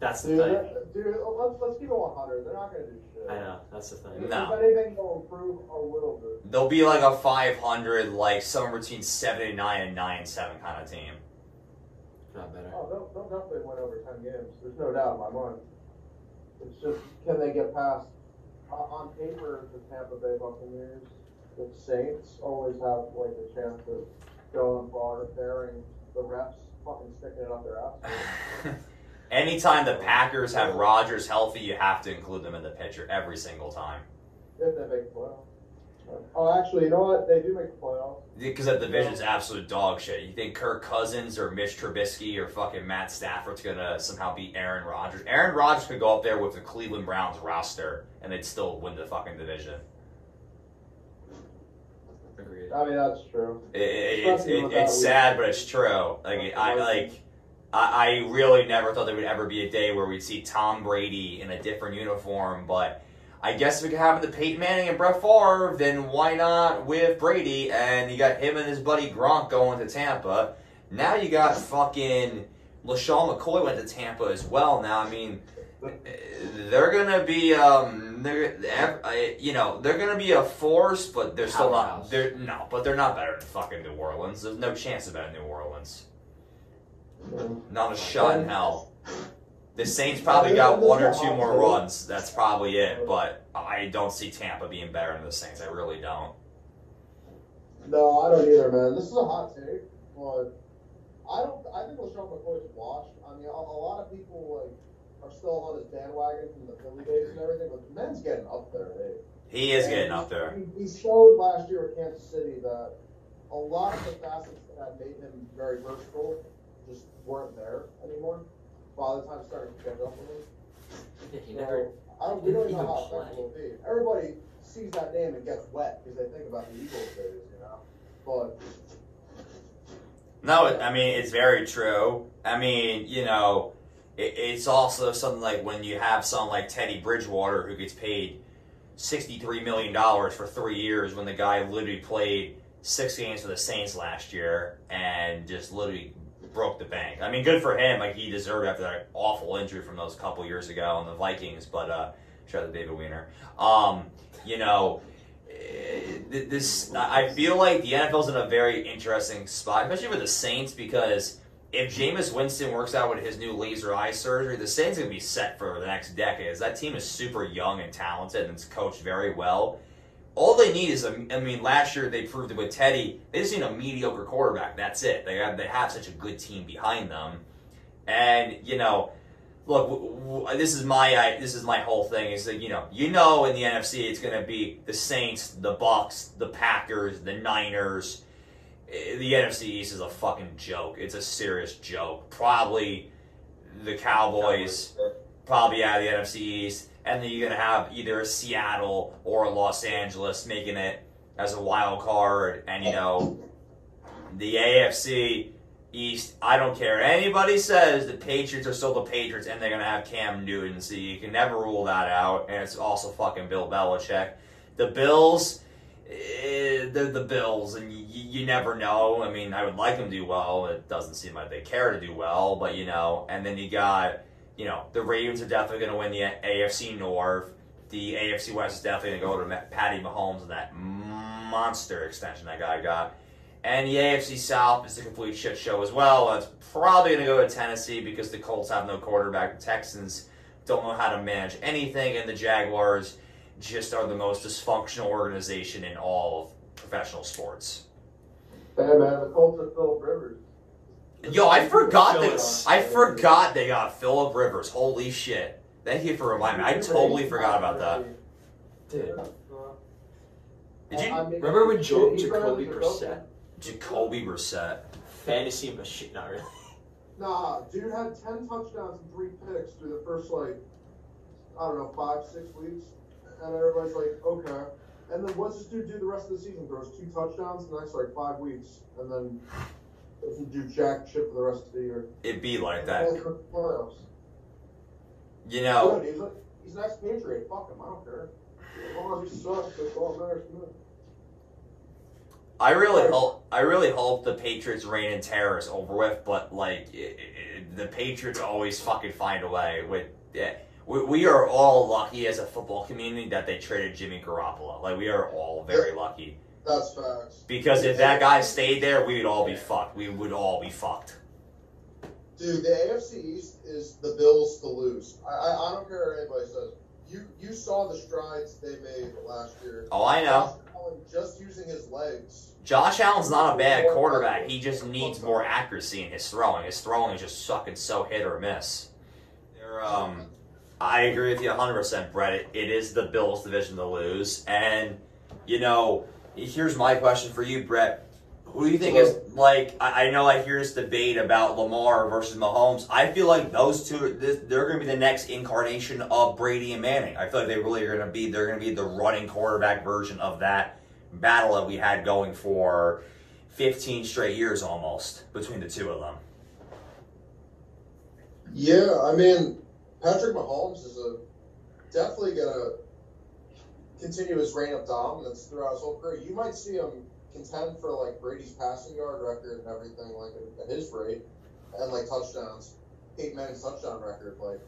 That's the Dude, thing. That- dude, let's, let's keep it 100. They're not going to do shit. I know. That's the thing. If No. anything, they'll improve a little bit. They'll be like a 500, like somewhere between seven and nine and nine and seven kind of team. Not better. Oh, they'll, they'll definitely win over 10 games. There's no doubt in my mind. It's just, can they get past? Uh, on paper, the Tampa Bay Buccaneers, the Saints always have like a chance of going far, bearing the refs fucking sticking it up their ass. Anytime the oh, Packers have Rodgers healthy, you have to include them in the picture every single time. If they make the playoffs. Oh, actually, you know what? They do make the playoffs. Because that division's absolute dog shit. You think Kirk Cousins or Mitch Trubisky or fucking Matt Stafford's gonna somehow beat Aaron Rodgers? Aaron Rodgers could go up there with the Cleveland Browns roster and they'd still win the fucking division. Agreed. I mean, that's true. It, it, it's it, it's sad, but it's true. Like I like, I, I really never thought there would ever be a day where we'd see Tom Brady in a different uniform. But I guess if it could happen to Peyton Manning and Brett Favre, then why not with Brady? And you got him and his buddy Gronk going to Tampa. Now you got fucking LeSean McCoy went to Tampa as well. Now I mean. They're gonna be, um, they're, you know, they're gonna be a force, but they're still not. They're no, but they're not better than fucking New Orleans. There's no chance of better New Orleans. Not a shot in hell. The Saints probably got one or two more runs. That's probably it. But I don't see Tampa being better than the Saints. I really don't. No, I don't either, man. This is a hot take, but I don't. I think LeSean McCoy's washed. I mean, a, a lot of people like are still on his bandwagon from the Philly days and everything, but the man's getting up there, eh? He is And getting up there. He, he showed last year at Kansas City that a lot of the facets that made him very versatile just weren't there anymore. By the time it started to catch up with me. Yeah, he So, never. I don't, we don't didn't know how even effective it'll be. Everybody sees that name and gets wet because they think about the Eagles days, you know. But No, I mean it's very true. I mean, you know, it, it's also something like when you have someone like Teddy Bridgewater who gets paid sixty-three million dollars for three years when the guy literally played six games for the Saints last year and just literally broke the bank. I mean, good for him. Like he deserved after that awful injury from those couple years ago on the Vikings. But uh, shout out to David Weiner. Um, you know, eh, this I feel like the NFL's in a very interesting spot, especially with the Saints, because if Jameis Winston works out with his new laser eye surgery, the Saints gonna be set for the next decade. That team is super young and talented and it's coached very well. All they need is a. I mean, last year they proved it with Teddy. They just need a mediocre quarterback. That's it. They have they have such a good team behind them, and you know, look, w- w- this is my I, this is my whole thing. Is that you know, you know, in the NFC it's gonna be the Saints, the Bucks, the Packers, the Niners. Eh, The NFC East is a fucking joke. It's a serious joke. Probably the Cowboys probably out of the NFC East, and then you're gonna have either a Seattle or a Los Angeles making it as a wild card, and you know the AFC East. I don't care. Anybody says the Patriots are still the Patriots, and they're gonna have Cam Newton, so you can never rule that out. And it's also fucking Bill Belichick. The Bills. eh, They're the Bills, and you, you never know. I mean, I would like them to do well. It doesn't seem like they care to do well, but you know. And then you got you know, the Ravens are definitely going to win the AFC North. The AFC West is definitely going to go to Patty Mahomes and that monster extension that guy got. And the AFC South is a complete shit show as well. It's probably going to go to Tennessee because the Colts have no quarterback. The Texans don't know how to manage anything, and the Jaguars just are the most dysfunctional organization in all of professional sports. Hey man, the Colts are Philip Rivers. Yo, I forgot Philip. that. I forgot they got Philip Rivers. Holy shit! Thank you for reminding me. I totally forgot about that. Dude, Did you remember when jo- He's better Jacoby than Jacoby. Brissett, Jacoby Brissett? fantasy machine? Not really. Nah, dude had ten touchdowns and three picks through the first like I don't know five six weeks, and everybody's like, okay. And then what's this dude do the rest of the season? Throws two touchdowns in the next like five weeks, and then doesn't do jack shit for the rest of the year. It'd be like that. Only for playoffs. You know, Good, he's, an ex-Patriot. Fuck him. I don't care. As long as he sucks, that's all that matters to me. I really hope. I really hope the Patriots' reign in terror is over with. But like, i i the Patriots always fucking find a way. With yeah, we, we are all lucky as a football community that they traded Jimmy Garoppolo. Like, we are all very lucky. That's facts. Because if that guy stayed there, we would all be fucked. We would all be fucked. Dude, the AFC East is the Bills to lose. I, I, I don't care what anybody says. You you saw the strides they made last year. Oh, I know. Josh Allen just using his legs. Josh Allen's not a bad quarterback. He just needs more accuracy in his throwing. His throwing is just sucking so hit or miss. They're, um, I agree with you 100%, Brett. It, it is the Bills' division to lose. And, you know, here's my question for you, Brett. Who do you think is, like, I, I know I hear this debate about Lamar versus Mahomes. I feel like those two, this, they're going to be the next incarnation of Brady and Manning. I feel like they really are going to be, they're going to be the running quarterback version of that battle that we had going for 15 straight years almost between the two of them. Yeah, I mean, Patrick Mahomes is a definitely gonna continue his reign of dominance throughout his whole career. You might see him contend for like Brady's passing yard record and everything, like at, at his rate, and like touchdowns, Peyton Manning's touchdown record. Like,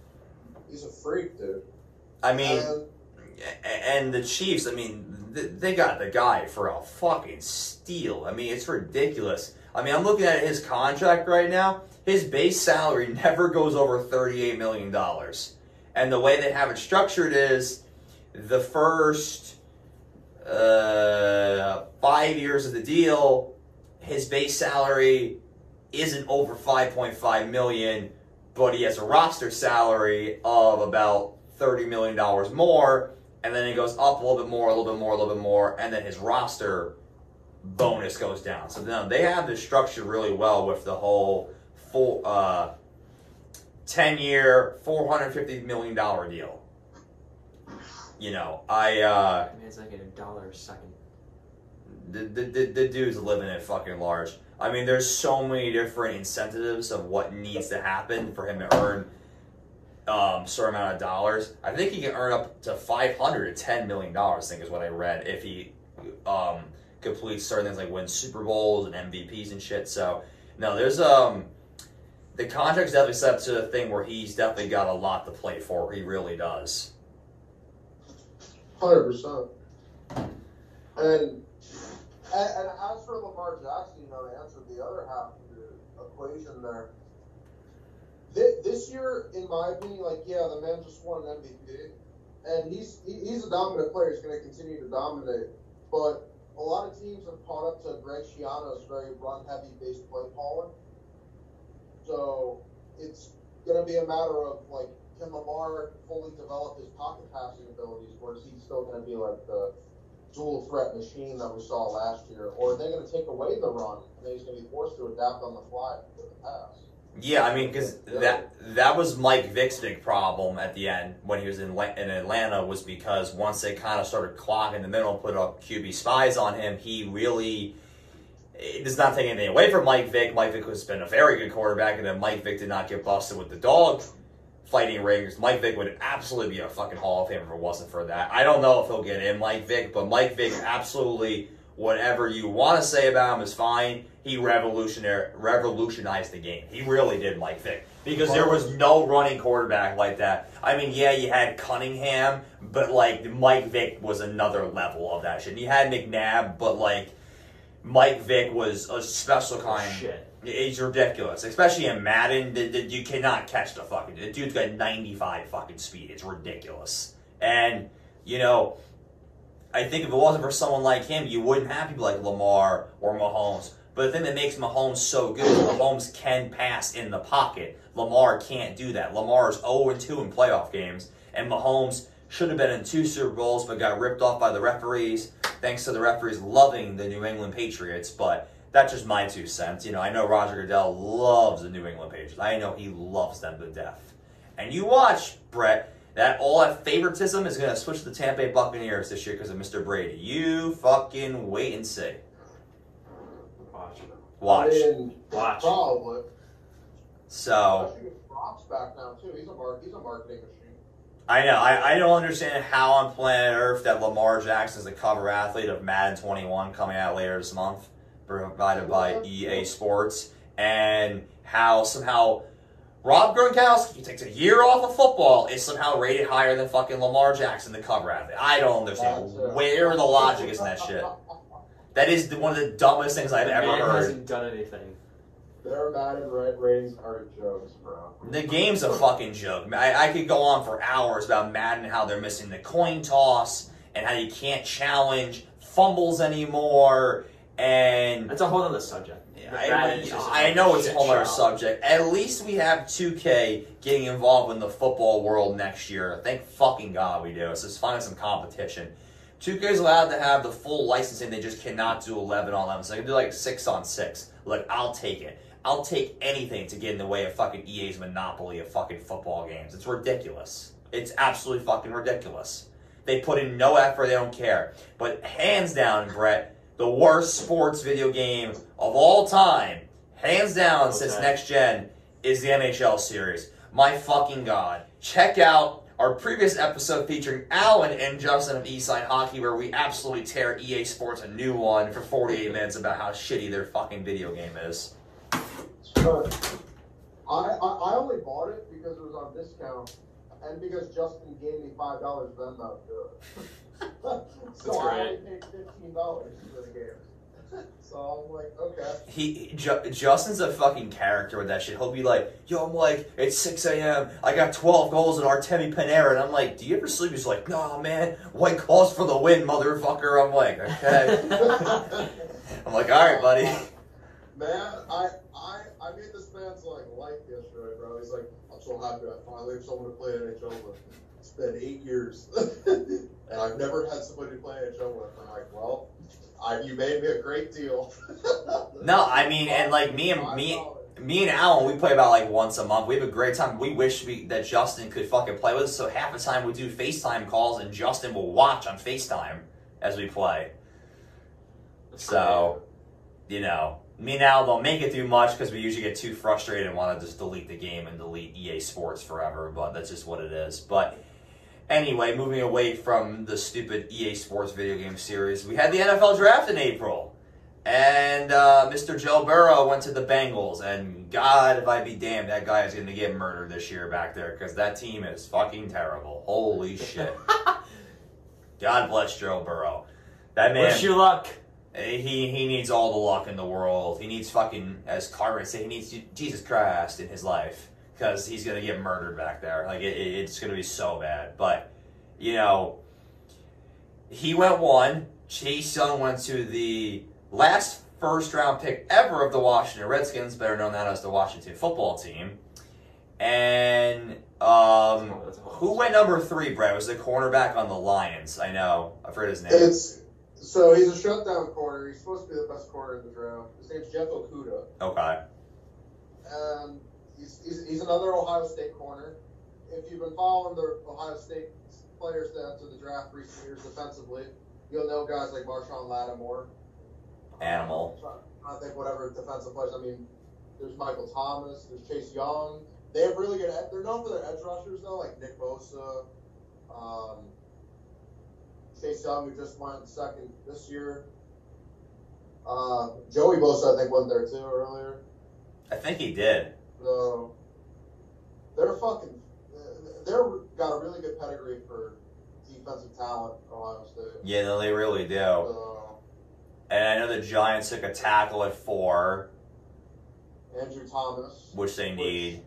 he's a freak, dude. I mean, And- and the Chiefs, I mean, they got the guy for a fucking steal. I mean, it's ridiculous. I mean, I'm looking at his contract right now. His base salary never goes over $38 million. And the way they have it structured is the first uh, five years of the deal, his base salary isn't over 5.5 million, but he has a roster salary of about 30 million dollars more, and then it goes up a little bit more, a little bit more, a little bit more, and then his roster bonus goes down. So now they have this structured really well with the whole full uh, 10 year, 450 million dollar deal. You know, I uh, I mean, it's like a dollar a second. the, the, the, the dude's living it fucking large. I mean, there's so many different incentives of what needs to happen for him to earn um certain amount of dollars. I think he can earn up to five hundred to ten million dollars. I think is what I read if he um completes certain things like wins Super Bowls and MVPs and shit. So no, there's um the contract's definitely set up to a thing where he's definitely got a lot to play for. He really does. Hundred percent. And, and as for Lamar Jackson, you know, to answer the other half of your equation there. This year, in my opinion, like yeah, the man just won an MVP, and he's he's a dominant player. He's going to continue to dominate. But a lot of teams have caught up to Greg Schiano's very run-heavy based play calling. So it's going to be a matter of like, can Lamar fully develop his pocket passing abilities, or is he still going to be like the dual threat machine that we saw last year, or are they going to take away the run and he's going to be forced to adapt on the fly with the pass? Yeah, I mean, because that that was Mike Vick's big problem at the end when he was in in Atlanta was because once they kind of started clogging the middle, put up QB spies on him, he really. It does not take anything away from Mike Vick. Mike Vick has been a very good quarterback, and then Mike Vick did not get busted with the dog fighting rings. Mike Vick would absolutely be a fucking Hall of Famer if it wasn't for that. I don't know if he'll get in Mike Vick, but Mike Vick absolutely whatever you want to say about him is fine. He revolutionary revolutionized the game. He really did, Mike Vick, because there was no running quarterback like that. I mean, yeah, you had Cunningham, but like Mike Vick was another level of that shit. You had McNabb, but like Mike Vick was a special kind. Shit. It's ridiculous, especially in Madden. The, the, you cannot catch the fucking. The dude's got 95 fucking speed. It's ridiculous. And you know, I think if it wasn't for someone like him, you wouldn't have people like Lamar or Mahomes. But the thing that makes Mahomes so good Mahomes can pass in the pocket. Lamar can't do that. Lamar is 0 2 in playoff games, and Mahomes should have been in two Super Bowls but got ripped off by the referees, thanks to the referees loving the New England Patriots. But that's just my two cents. You know, I know Roger Goodell loves the New England Patriots. I know he loves them to death. And you watch, Brett, that all that favoritism is going to switch to the Tampa Bay Buccaneers this year because of Mr. Brady. You fucking wait and see. Watch. Watch. I mean, Watch. probably. So, Especially back now too. He's a mar- he's a marketing machine. I know. I, I don't understand how on planet Earth that Lamar Jackson is the cover athlete of Madden 21 coming out later this month, provided by EA Sports, and how somehow Rob Gronkowski takes a year off of football is somehow rated higher than fucking Lamar Jackson, the cover athlete. I don't understand where the logic is in that shit. That is the, one of the dumbest things I've ever heard. hasn't done anything. Their Madden red ratings are jokes, bro. The game's a fucking joke. I, I could go on for hours about Madden, how they're missing the coin toss, and how you can't challenge fumbles anymore, and That's a whole other subject. I, Madden's I know it's a whole other subject. At least we have 2K getting involved in the football world next year. Thank fucking God we do. So it's finally some competition. 2K is allowed to have the full licensing. They just cannot do 11 on 11. So they can do like 6 on 6. Look, I'll take it. I'll take anything to get in the way of fucking EA's monopoly of fucking football games. It's ridiculous. It's absolutely fucking ridiculous. They put in no effort. They don't care. But hands down, Brett, the worst sports video game of all time, hands down since next gen, is the NHL series. My fucking god. Check out our previous episode featuring Alan and Justin of Eastside Hockey, where we absolutely tear EA Sports a new one for 48 minutes about how shitty their fucking video game is. But I, I I only bought it because it was on discount, and because Justin gave me five dollars Venmo to do it. So I only great. paid fifteen dollars for the game. so I'm like, okay. He Ju- Justin's a fucking character with that shit. He'll be like, "Yo, I'm like, it's 6 a.m. I got 12 goals in Artemi Panarin," and I'm like, "Do you ever sleep?" He's like, "No, man. White claws for the win, motherfucker." I'm like, "Okay." I'm like, "All right, buddy." Man, I I I made this man's like life yesterday, bro. He's like, I'm so happy I finally have someone to play NHL with. It's been eight years, and I've never had somebody to play NHL with. I'm like, well, I, you made me a great deal. No, I mean, and like me and me, me and Alan, we play about like once a month. We have a great time. We wish we that Justin could fucking play with us. So half the time we do FaceTime calls, and Justin will watch on FaceTime as we play. So, you know, me and Al don't make it too much because we usually get too frustrated and want to just delete the game and delete EA Sports forever. But that's just what it is. But anyway, moving away from the stupid EA Sports video game series, we had the NFL draft in April. And uh, Mr. Joe Burrow went to the Bengals, and God, if I be damned, that guy is going to get murdered this year back there because that team is fucking terrible. Holy shit! God bless Joe Burrow. That man. Wish you luck. He he needs all the luck in the world. He needs fucking, as Cartwright said, he needs Jesus Christ in his life because he's gonna get murdered back there. Like it, it- it's gonna be so bad. But you know, he went one. Chase Young went to the last first round pick ever of the Washington Redskins, better known that as the Washington football team. And um, who went number three, Brett? Was the cornerback on the Lions? I know. I've heard his name. It's so he's a shutdown corner. He's supposed to be the best corner in the draft. His name's Jeff Okudah, Okay. and he's, he's, he's another Ohio State corner. If you've been following the Ohio State players that enter the draft recent years defensively, you'll know guys like Marshon Lattimore. Animal. I think whatever defensive players. I mean, there's Michael Thomas. There's Chase Young. They have really good. They're known for their edge rushers though, like Nick Bosa, um, Chase Young, who just went second this year. Uh, Joey Bosa, I think, went there too earlier. I think he did. So they're fucking. They're got a really good pedigree for defensive talent. For Ohio State. Yeah, no, they really do. So And I know the Giants took a tackle at four, Andrew Thomas. which they need.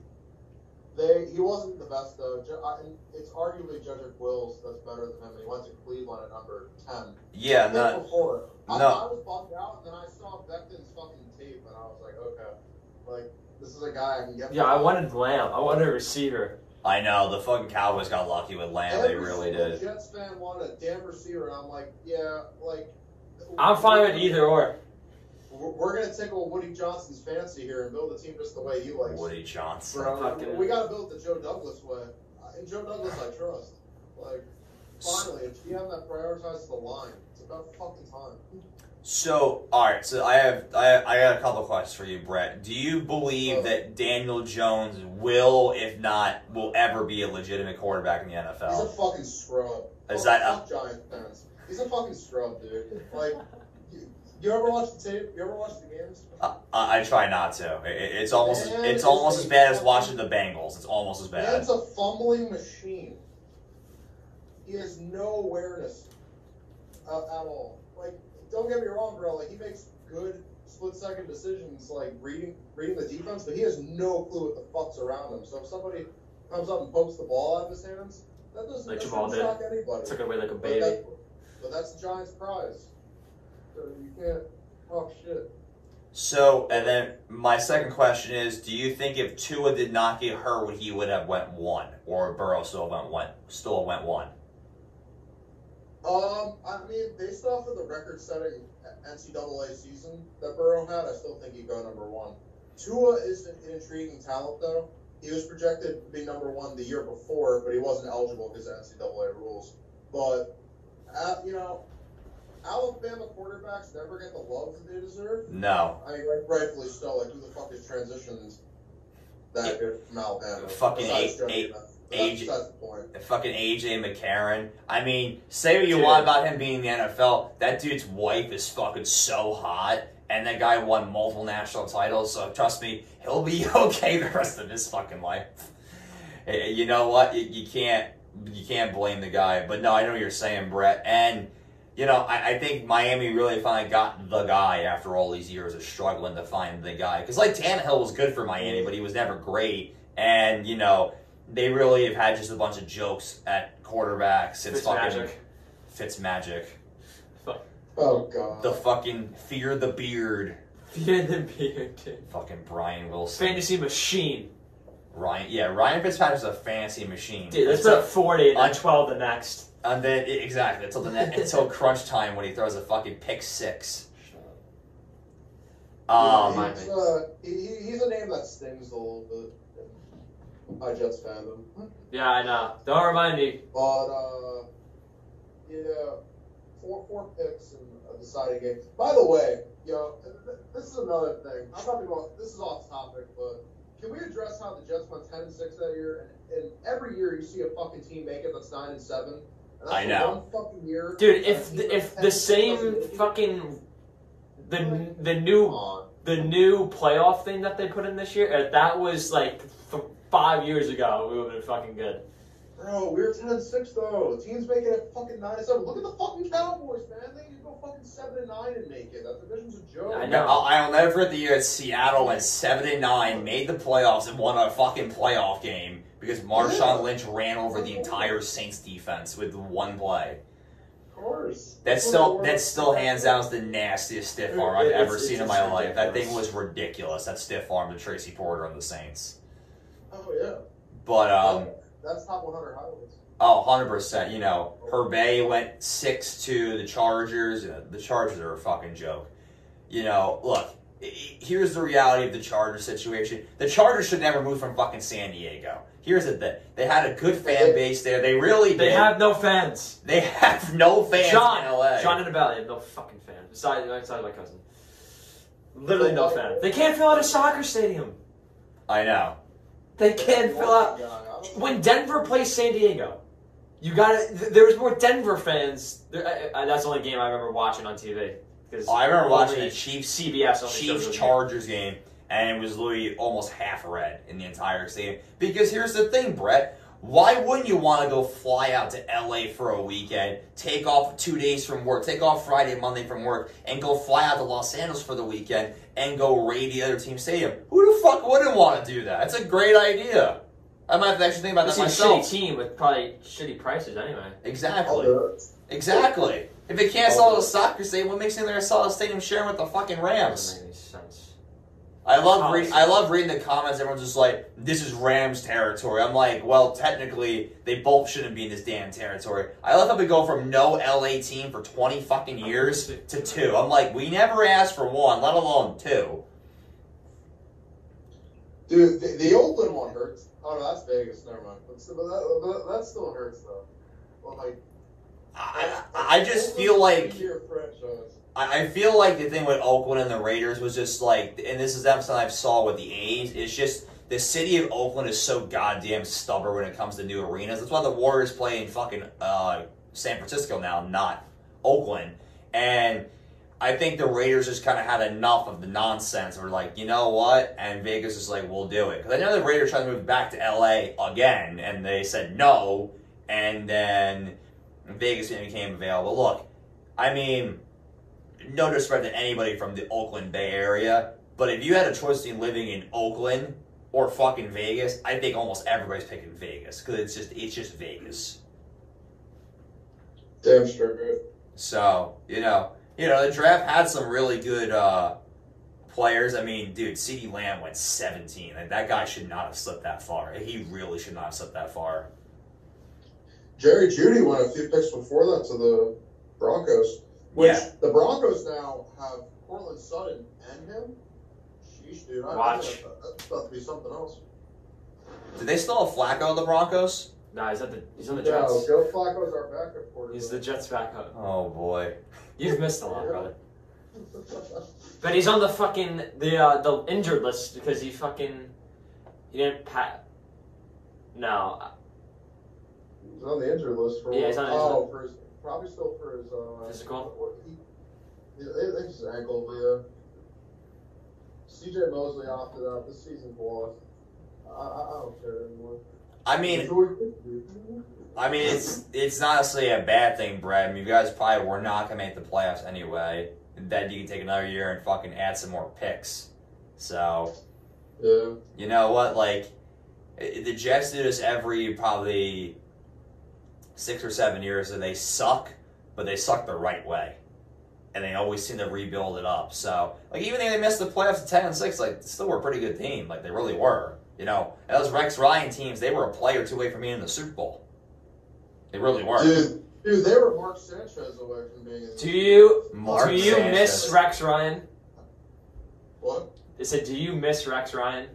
They he wasn't the best though. And it's arguably Jedrick Wills that's better than him. He went to Cleveland at number ten. Yeah, The no, day before. I, no. I was bummed out, and then I saw Becton's fucking tape, and I was like, okay, like this is a guy I can get. Yeah, I wanted Lamb. I wanted a receiver. I know the fucking Cowboys got lucky with Lamb. They really did. Jets fan wanted a damn receiver, and I'm like, yeah, like. I'm fine with either or. We're, we're gonna tickle Woody Johnson's fancy here and build a team just the way he likes. Woody Johnson. Bro, Fucking- we gotta build the Joe Douglas way. Uh, And Joe Douglas, I trust. Like, finally, if a GM that prioritizes the line. It's about fucking time. So, all right. So I have I, I got a couple questions for you, Brett. Do you believe that Daniel Jones will, if not, will ever be a legitimate quarterback in the NFL? He's a fucking scrub. Is that- uh, fuck Giant fans? He's a fucking scrub, dude. Like, you, you ever watch the tape? You ever watch the games? I, I I try not to. It, it- it's almost Man, it's it's almost as bad as watching the Bengals. It's almost as bad. Man's a fumbling machine. He has no awareness uh, at all. Like, don't get me wrong, bro. Like, he makes good split-second decisions, like reading reading the defense, but he has no clue what the fuck's around him. So if somebody comes up and pokes the ball out of his hands, that doesn't, Like that Jamal shouldn't did. shock anybody. Took it away like a But, baby. that, but that's the Giants' prize. So you can't talk shit. So, and then my second question is: Do you think if Tua did not get hurt, would he would have went one, or Burrow still went one? Still went one. Um, I mean, based off of the record-setting NCAA season that Burrow had, I still think he'd go number one. Tua is an intriguing talent, though. He was projected to be number one the year before, but he wasn't eligible because of NCAA rules. But, uh, you know, Alabama quarterbacks never get the love that they deserve. No, I mean, right- rightfully so. Like, who the fuck is transitioned that good from Alabama? Fucking eight- eight- That's, the point. fucking AJ McCarron. I mean, say what you Dude. want about him being in the NFL. That dude's wife is fucking so hot, and that guy won multiple national titles. So trust me, he'll be okay the rest of his fucking life. Eh, You know what? You, you can't you can't blame the guy. But no, I know what you're saying, Brett. And you know, I, I think Miami really finally got the guy after all these years of struggling to find the guy. Because like Tannehill was good for Miami, but he was never great. And you know, they really have had just a bunch of jokes at quarterback since fucking Fitzmagic. Fitz Magic. Oh, God. The fucking fear the beard. Fear the beard, dude. Fucking Brian Wilson. Fantasy machine. Ryan, yeah, Ryan Fitzpatrick is a fancy machine. Dude, let's Until- put 40 and then 12 the next. And then exactly until the net, until crunch time when he throws a fucking pick six. Um, Remind he's, uh, he, he- he's a name that stings a little bit. My Jets fandom. Yeah, I know. Don't remind me. But, uh, yeah, four, four picks in a deciding game. By the way, yo, th- th- this is another thing. I'm not going this is off topic, but can we address how the Jets went 10 and 6 that year? And, and every year you see a fucking team make it that's 9 and 7. And I know. One fucking year. Dude, if the, if the same doesn't make it, fucking the the new the new playoff thing that they put in this year, if that was like th- five years ago, we would have been fucking good. Bro, we were 10 and 6 though. The team's making it fucking 9 and 7. Look at the fucking Cowboys, man. They can go fucking 7 and 9 and make it. That division's a joke. I know. I'll, I'll never forget the year that Seattle went seven and nine, made the playoffs, and won a fucking playoff game because Marshawn Yeah. Lynch ran over the entire Saints defense with one play. Of course. That's what still that still hands down is the nastiest stiff It- arm I've it's- ever it's seen in just my life. That thing was ridiculous. That stiff arm to Tracy Porter on the Saints. Oh, yeah. But um, That's top 100 highlights. oh, 100 percent. You know, Herbe went six to the Chargers. The Chargers are a fucking joke. You know, look. i- i- Here's the reality of the Chargers situation. The Chargers should never move from fucking San Diego. Here's the thing: they had a good fan base there. They really They did. have no fans. They have no fans John, in LA. John in the Valley have no fucking fans. Besides, besides my cousin. Literally no fans. They can't fill out a soccer stadium. I know. They can't fill out. When Denver plays San Diego, you got to There was more Denver fans. There, I, I, that's the only game I remember watching on TV. Because I remember watching the Chiefs CBS Chiefs Chargers game, and it was literally almost half red in the entire stadium. Because here's the thing, Brett. Why wouldn't you want to go fly out to LA for a weekend, take off two days from work, take off Friday, Monday from work, and go fly out to Los Angeles for the weekend and go raid the other team stadium? Who the fuck wouldn't want to do that? That's a great idea. I might have to actually think about games. that It's a myself. shitty team with probably shitty prices anyway. Exactly. Exactly. If it can't sell at a soccer stadium, what makes it there sell a stadium sharing with the fucking Rams? Doesn't make any sense. I love re- I love reading the comments. Everyone's just like, "This is Rams territory." I'm like, "Well, technically, they both shouldn't be in this damn territory." I love how we go from no LA team for 20 fucking years to two. I'm like, we never asked for one, let alone two. Dude, the, the Oakland one hurts. Oh, no, that's Vegas. Never mind. But, but that, but that still hurts, though. Well, like, I I I just feel like Year franchise. I I feel like the thing with Oakland and the Raiders was just like, and this is something I've saw with the A's. It's just the city of Oakland is so goddamn stubborn when it comes to new arenas. That's why the Warriors play in fucking uh, San Francisco now, not Oakland. And I think the Raiders just kind of had enough of the nonsense. We're like, you know what? And Vegas is like, we'll do it. Because I know the Raiders tried to move back to LA again, and they said no. And then Vegas became available. Look, I mean, no disrespect to anybody from the Oakland Bay Area, but if you had a choice between living in Oakland or fucking Vegas, I think almost everybody's picking Vegas because it's just it's just Vegas. Damn straight. So you know, you know, the draft had some really good uh, players. I mean, dude, CeeDee Lamb went 17. Like, that guy should not have slipped that far. He really should not have slipped that far. Jerry Jeudy went a few picks before that to the Broncos. Which Yeah. the Broncos now have Courtland Sutton and him. Sheesh, dude. I, Watch. That- that's about to be something else. Did they still have Flacco, the Broncos? Nah, he's at the he's on the Yeah, Jets. Joe Flacco's our backup quarterback. He's the Jets backup. Oh boy. You've missed a lot, brother. But he's on the fucking the uh, the injured list because he fucking he didn't pat. No, He's on the injured list for Yeah, he's on the oh for his probably still for his uh, Physical? What, he, yeah, I think his ankle. Yeah. C.J. Mosley opted out. This season's lost. I, I, I don't care anymore. I mean, That's what we could do. I mean, it's it's not necessarily a bad thing, Brad. I mean, you guys probably were not gonna make the playoffs anyway. Then you can take another year and fucking add some more picks. So Yeah. you know what? Like the Jets do this every probably six or seven years, and they suck, but they suck the right way, and they always seem to rebuild it up. So like even though they missed the playoffs at ten and six, like still were a pretty good team. Like they really were. You know, those Rex Ryan teams, they were a play or two away from being in the Super Bowl. They really were. Dude, dude, they were Mark Sanchez away from being. In do you Mark do you Sanchez. miss Rex Ryan? What? They said, do you miss Rex Ryan?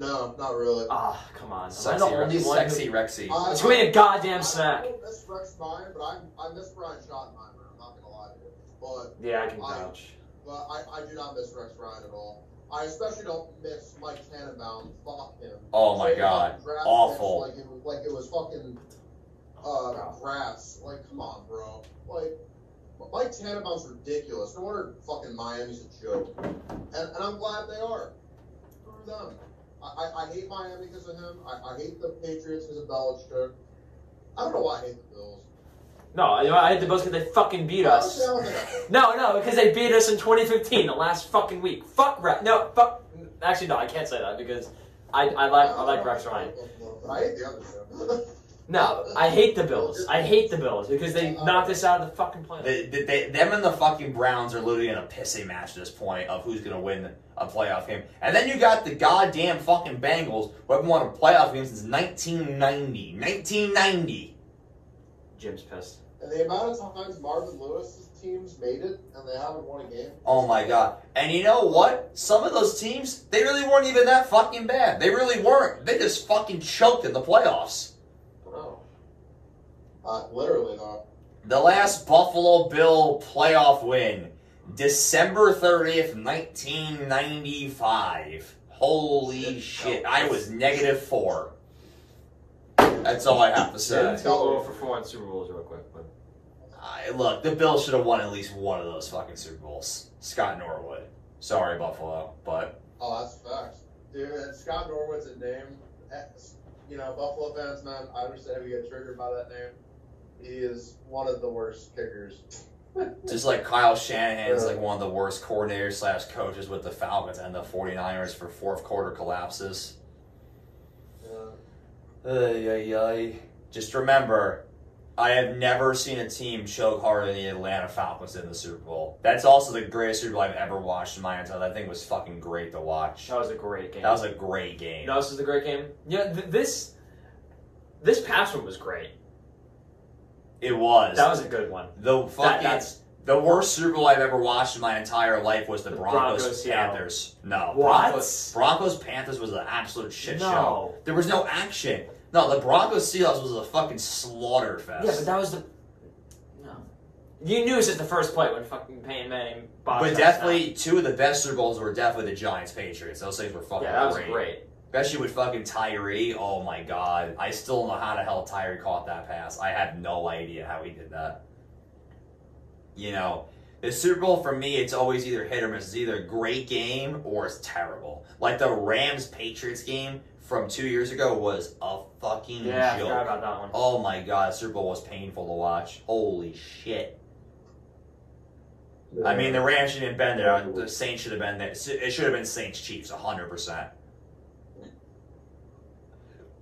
No, not really. Ah, come on. Am I Sexy, the only Rexy, one sexy who- Rexy. I- It's gonna be a goddamn I- snack. I don't miss Rex Ryan, but I I miss Brian Schottenheimer. I'm not gonna lie to you, but Yeah, I can I- vouch. but I, I do not miss Rex Ryan at all. I especially don't miss Mike Tannenbaum. Fuck him. Oh my Trading God. Awful. Like it was like it was fucking uh, grass. Like come on, bro. Like Mike Tannenbaum's ridiculous. No wonder fucking Miami's a joke. And, and I'm glad they are. Screw them. I, I, hate Miami because of him. I, I hate the Patriots because of Belichick. I don't know why I hate the Bills. No, you know, I hate the Bills because they fucking beat us. No, no, because they beat us in 2015, the last fucking week. Fuck Rex. No, fuck. Actually, no, I can't say that because I, I like I like Rex Ryan. I hate the other show. No, I hate the Bills. I hate the Bills because they knocked us out of the fucking playoffs. They, they, they- them and the fucking Browns are literally in a pissing match at this point of who's going to win a playoff game. And then you got the goddamn fucking Bengals who haven't won a playoff game since 1990. 1990. Jim's pissed. and the amount of times Marvin Lewis's teams made it and they haven't won a game. Oh my god. And you know what? Some of those teams, they really weren't even that fucking bad. They really weren't. They just fucking choked in the playoffs. No. Uh, literally not. The last Buffalo Bill playoff win, December 30th, 1995. Holy shit. I was negative four. That's all I have to say. Let's go over for four in Super Bowls real quick. But I, look, the Bills should have won at least one of those fucking Super Bowls. Scott Norwood. Sorry, Buffalo, but Oh, that's facts. Dude, and Scott Norwood's a name. You know, Buffalo fans, man, I understand if you get triggered by that name. He is one of the worst kickers. just like Kyle Shanahan is like one of the worst coordinators slash coaches with the Falcons and the 49ers for fourth quarter collapses. Yeah. Ay, ay, ay. Just remember, I have never seen a team choke harder than the Atlanta Falcons in the Super Bowl. That's also the greatest Super Bowl I've ever watched in my entire life. That thing was fucking great to watch. that was a great game. That was a great game. You know, this is a great game. Yeah, th- this this past one was great. It was. That was a good one. the That, fucking that's the worst Super Bowl I've ever watched in my entire life was the, The Broncos. Panthers. No, What? Broncos, Broncos Panthers was an absolute shit show. There was no action. No, the Broncos Seahawks was a fucking slaughter fest. yeah, but that was the. You knew it since the first play when fucking Peyton Manning. But that definitely, two of the best Super Bowls were definitely the Giants Patriots. Those things were fucking Yeah, that was great. great. Especially with fucking Tyree. Oh my god. I still don't know how the hell Tyree caught that pass. I have no idea how he did that. You know, the Super Bowl for me, it's always either hit or miss. It's either a great game or it's terrible. Like the Rams Patriots game from two years ago was a fucking Yeah, I joke. forgot about that one. Oh my god, Super Bowl was painful to watch. Holy shit. I mean, the Rams shouldn't have been there. The Saints should have been there. It should have been Saints Chiefs, 100%.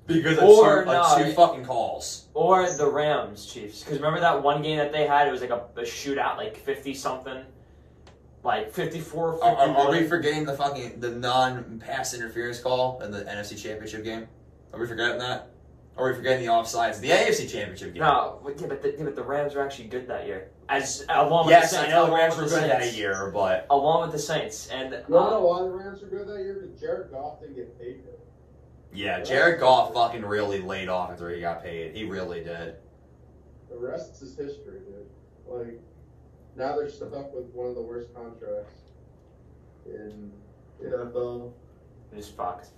Because of Or two, no, uh, two it- fucking calls. Or the Rams Chiefs. Because remember that one game that they had? It was like a, a shootout, like 50 something. Like 54 Are, are, 51. are we forgetting the fucking the non-pass interference call in the NFC Championship game? Are we forgetting that? Or are we forgetting the offsides? The AFC Championship game. No, but- yeah, but the, yeah, but the Rams were actually good that year. As along with Yes, the I Saints, know the along Rams were with good the that Saints. year, but Along with the Saints, and You wanna know uh, why the Rams were good that year? Because Jared Goff didn't get paid good. Yeah, Jared Goff fucking really laid off after he got paid. He really did. The rest is history, dude. Like, now they're stuck up with one of the worst contracts in the NFL. it was fucked.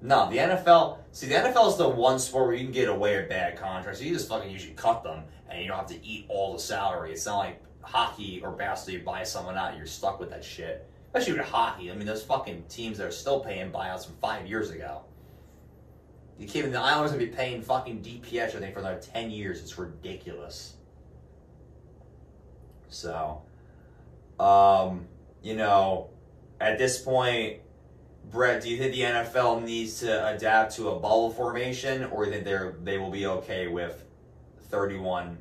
No, the NFL. See, the NFL is the one sport where you can get away with bad contracts. You just fucking usually cut them, and you don't have to eat all the salary. It's not like hockey or basketball. You buy someone out, you're stuck with that shit. Especially with hockey. I mean, those fucking teams that are still paying buyouts from five years ago. You can't. even- The Islanders gonna be paying fucking DPS, I think, for another ten years. It's ridiculous. So, um, you know, at this point, Brett, do you think the NFL needs to adapt to a bubble formation, or think they're they will be okay with thirty-one?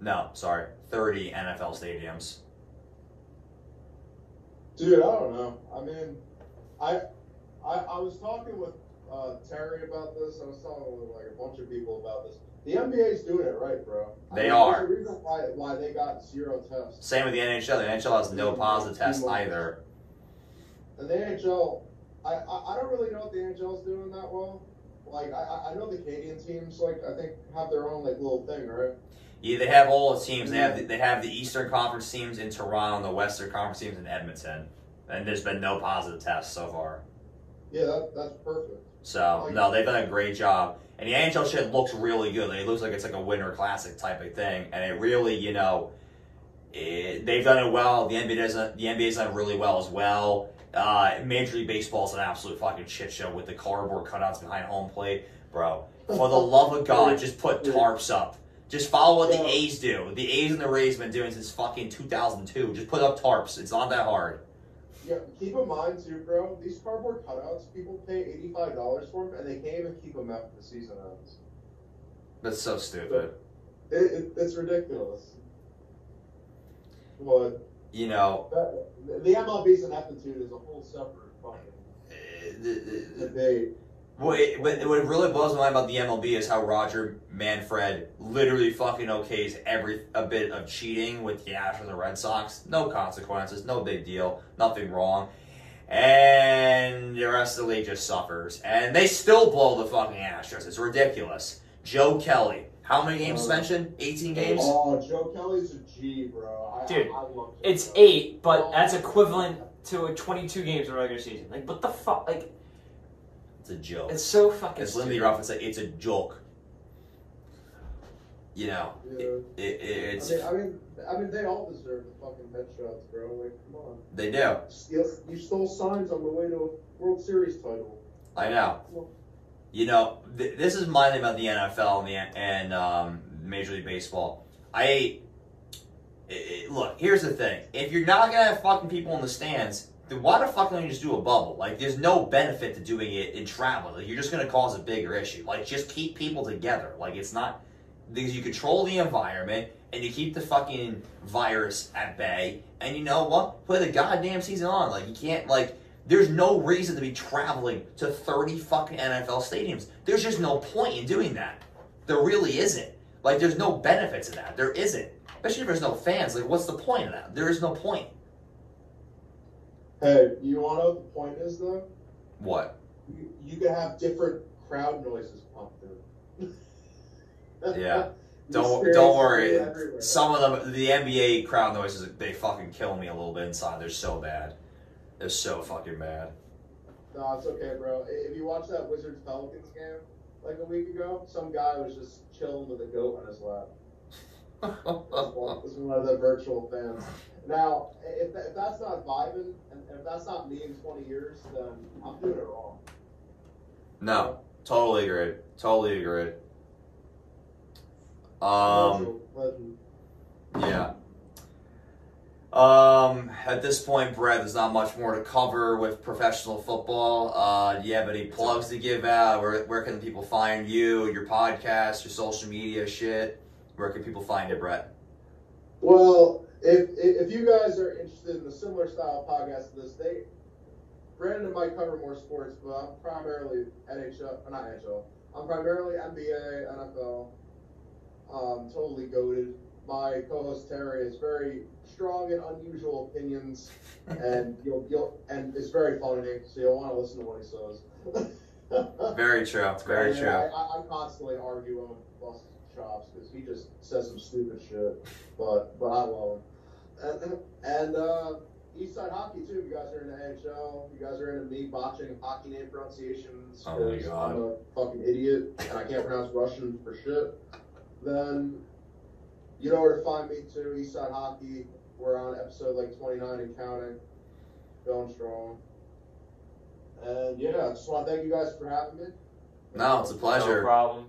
No, sorry, thirty NFL stadiums. Dude, I don't know. I mean, I I, I was talking with uh, Terry about this. I was talking with like a bunch of people about this. The NBA's doing it right, bro. I They mean, are. A reason why why they got zero tests. Same with the NHL. The NHL has no positive tests either. And the NHL, I, I, I don't really know what the NHL's doing that well. Like I, I- I know the Canadian teams like I think have their own like little thing, right? Yeah, they have all the teams. They have the, they have the Eastern Conference teams in Toronto, and the Western Conference teams in Edmonton, and there's been no positive tests so far. Yeah, that, that's perfect. So no, they've done a great job. And the NHL shit looks really good. It looks like it's like a winter classic type of thing, and it really, you know, it, they've done it well. The NBA does the NBA's done really well as well. Uh, Major League Baseball is an absolute fucking shit show with the cardboard cutouts behind home plate, bro. For the love of God, just put tarps up. Just follow what the A's do. The A's and the Rays have been doing since fucking 2002. Just put up tarps. It's not that hard. Yeah, keep in mind too, bro. These cardboard cutouts, people pay eighty-five dollars for them, and they can't even keep them after the season ends. That's so stupid. It, it, it's ridiculous. But You know, that, the MLB's ineptitude is a whole separate fucking eh, the- the- debate. What, it, what really blows my mind about the MLB is how Roger Manfred literally fucking okays every a bit of cheating with the Astros and the Red Sox. No consequences, no big deal, nothing wrong. And the rest of the league just suffers. And they still blow the fucking Astros. It's ridiculous. Joe Kelly. How many games Uh, suspension? 18 games? Oh, Joe Kelly's a G, bro. I, Dude, I, I love It's eight, but that's equivalent to a 22 games in a regular season. Like, what the fuck? Like, It's a joke. it's so fucking. As Lindy stupid. Ruffin said, it's a joke. You know, Yeah. it, it, it's I mean, I mean, I mean, they all deserve the fucking headshots, bro. Like, come on. they do. You, you stole signs on the way to a World Series title. I know. You know, th- this is my thing about the NFL and the and um, Major League Baseball. I i i look. Here's the thing: if you're not gonna have fucking people in the stands, why the fuck don't you just do a bubble? Like, there's no benefit to doing it in travel. Like, you're just gonna cause a bigger issue. Like, just keep people together. Like, it's not because you control the environment and you keep the fucking virus at bay. And you know what? Put the goddamn season on. Like, you can't like. There's no reason to be traveling to 30 fucking NFL stadiums. There's just no point in doing that. There really isn't. Like, there's no benefit to that. There isn't. Especially if there's no fans. Like, what's the point of that? There is no point. Hey, you want to know what the point is, though? What? You, you can have different crowd noises pumped in. Yeah. Don't don't worry. everywhere. Some of them, the NBA crowd noises, they fucking kill me a little bit inside. They're so bad. They're so fucking bad. No, it's okay, bro. If you watch that Wizards Pelicans game like a week ago, some guy was just chilling with a goat on his lap. This is one of the virtual fans. Now, if, if that's not vibing, and if that's not me in 20 years, then I'm doing it wrong. no, totally agree. Totally agree. Um. Yeah. Um, at this point, Brett, there's not much more to cover with professional football. Uh, do you have any plugs to give out? Where, where can people find you, your podcast, your social media shit? Where can people find it, Brett? Well, if, if if you guys are interested in a similar style podcast to this, they Brandon and Mike cover more sports, but I'm primarily NHL, uh, not NHL. I'm primarily NBA, NFL. Um, totally goaded. My co-host Terry has very strong and unusual opinions, and you'll you'll and it's very funny, so you'll want to listen to what he says. Very true. Very Yeah, true. I, I, I constantly argue him bust his chops because he just says some stupid shit, but but I love him. And, and uh, Eastside Hockey too. If you guys are into NHL, if you guys are into me botching hockey name pronunciations Oh my 'cause God. I'm a fucking idiot and I can't pronounce Russian for shit. Then you know where to find me too. Eastside Hockey. We're on episode like 29 and counting. Going strong. And yeah, I just want to thank you guys for having me. No, it's a pleasure. No pleasure. problem.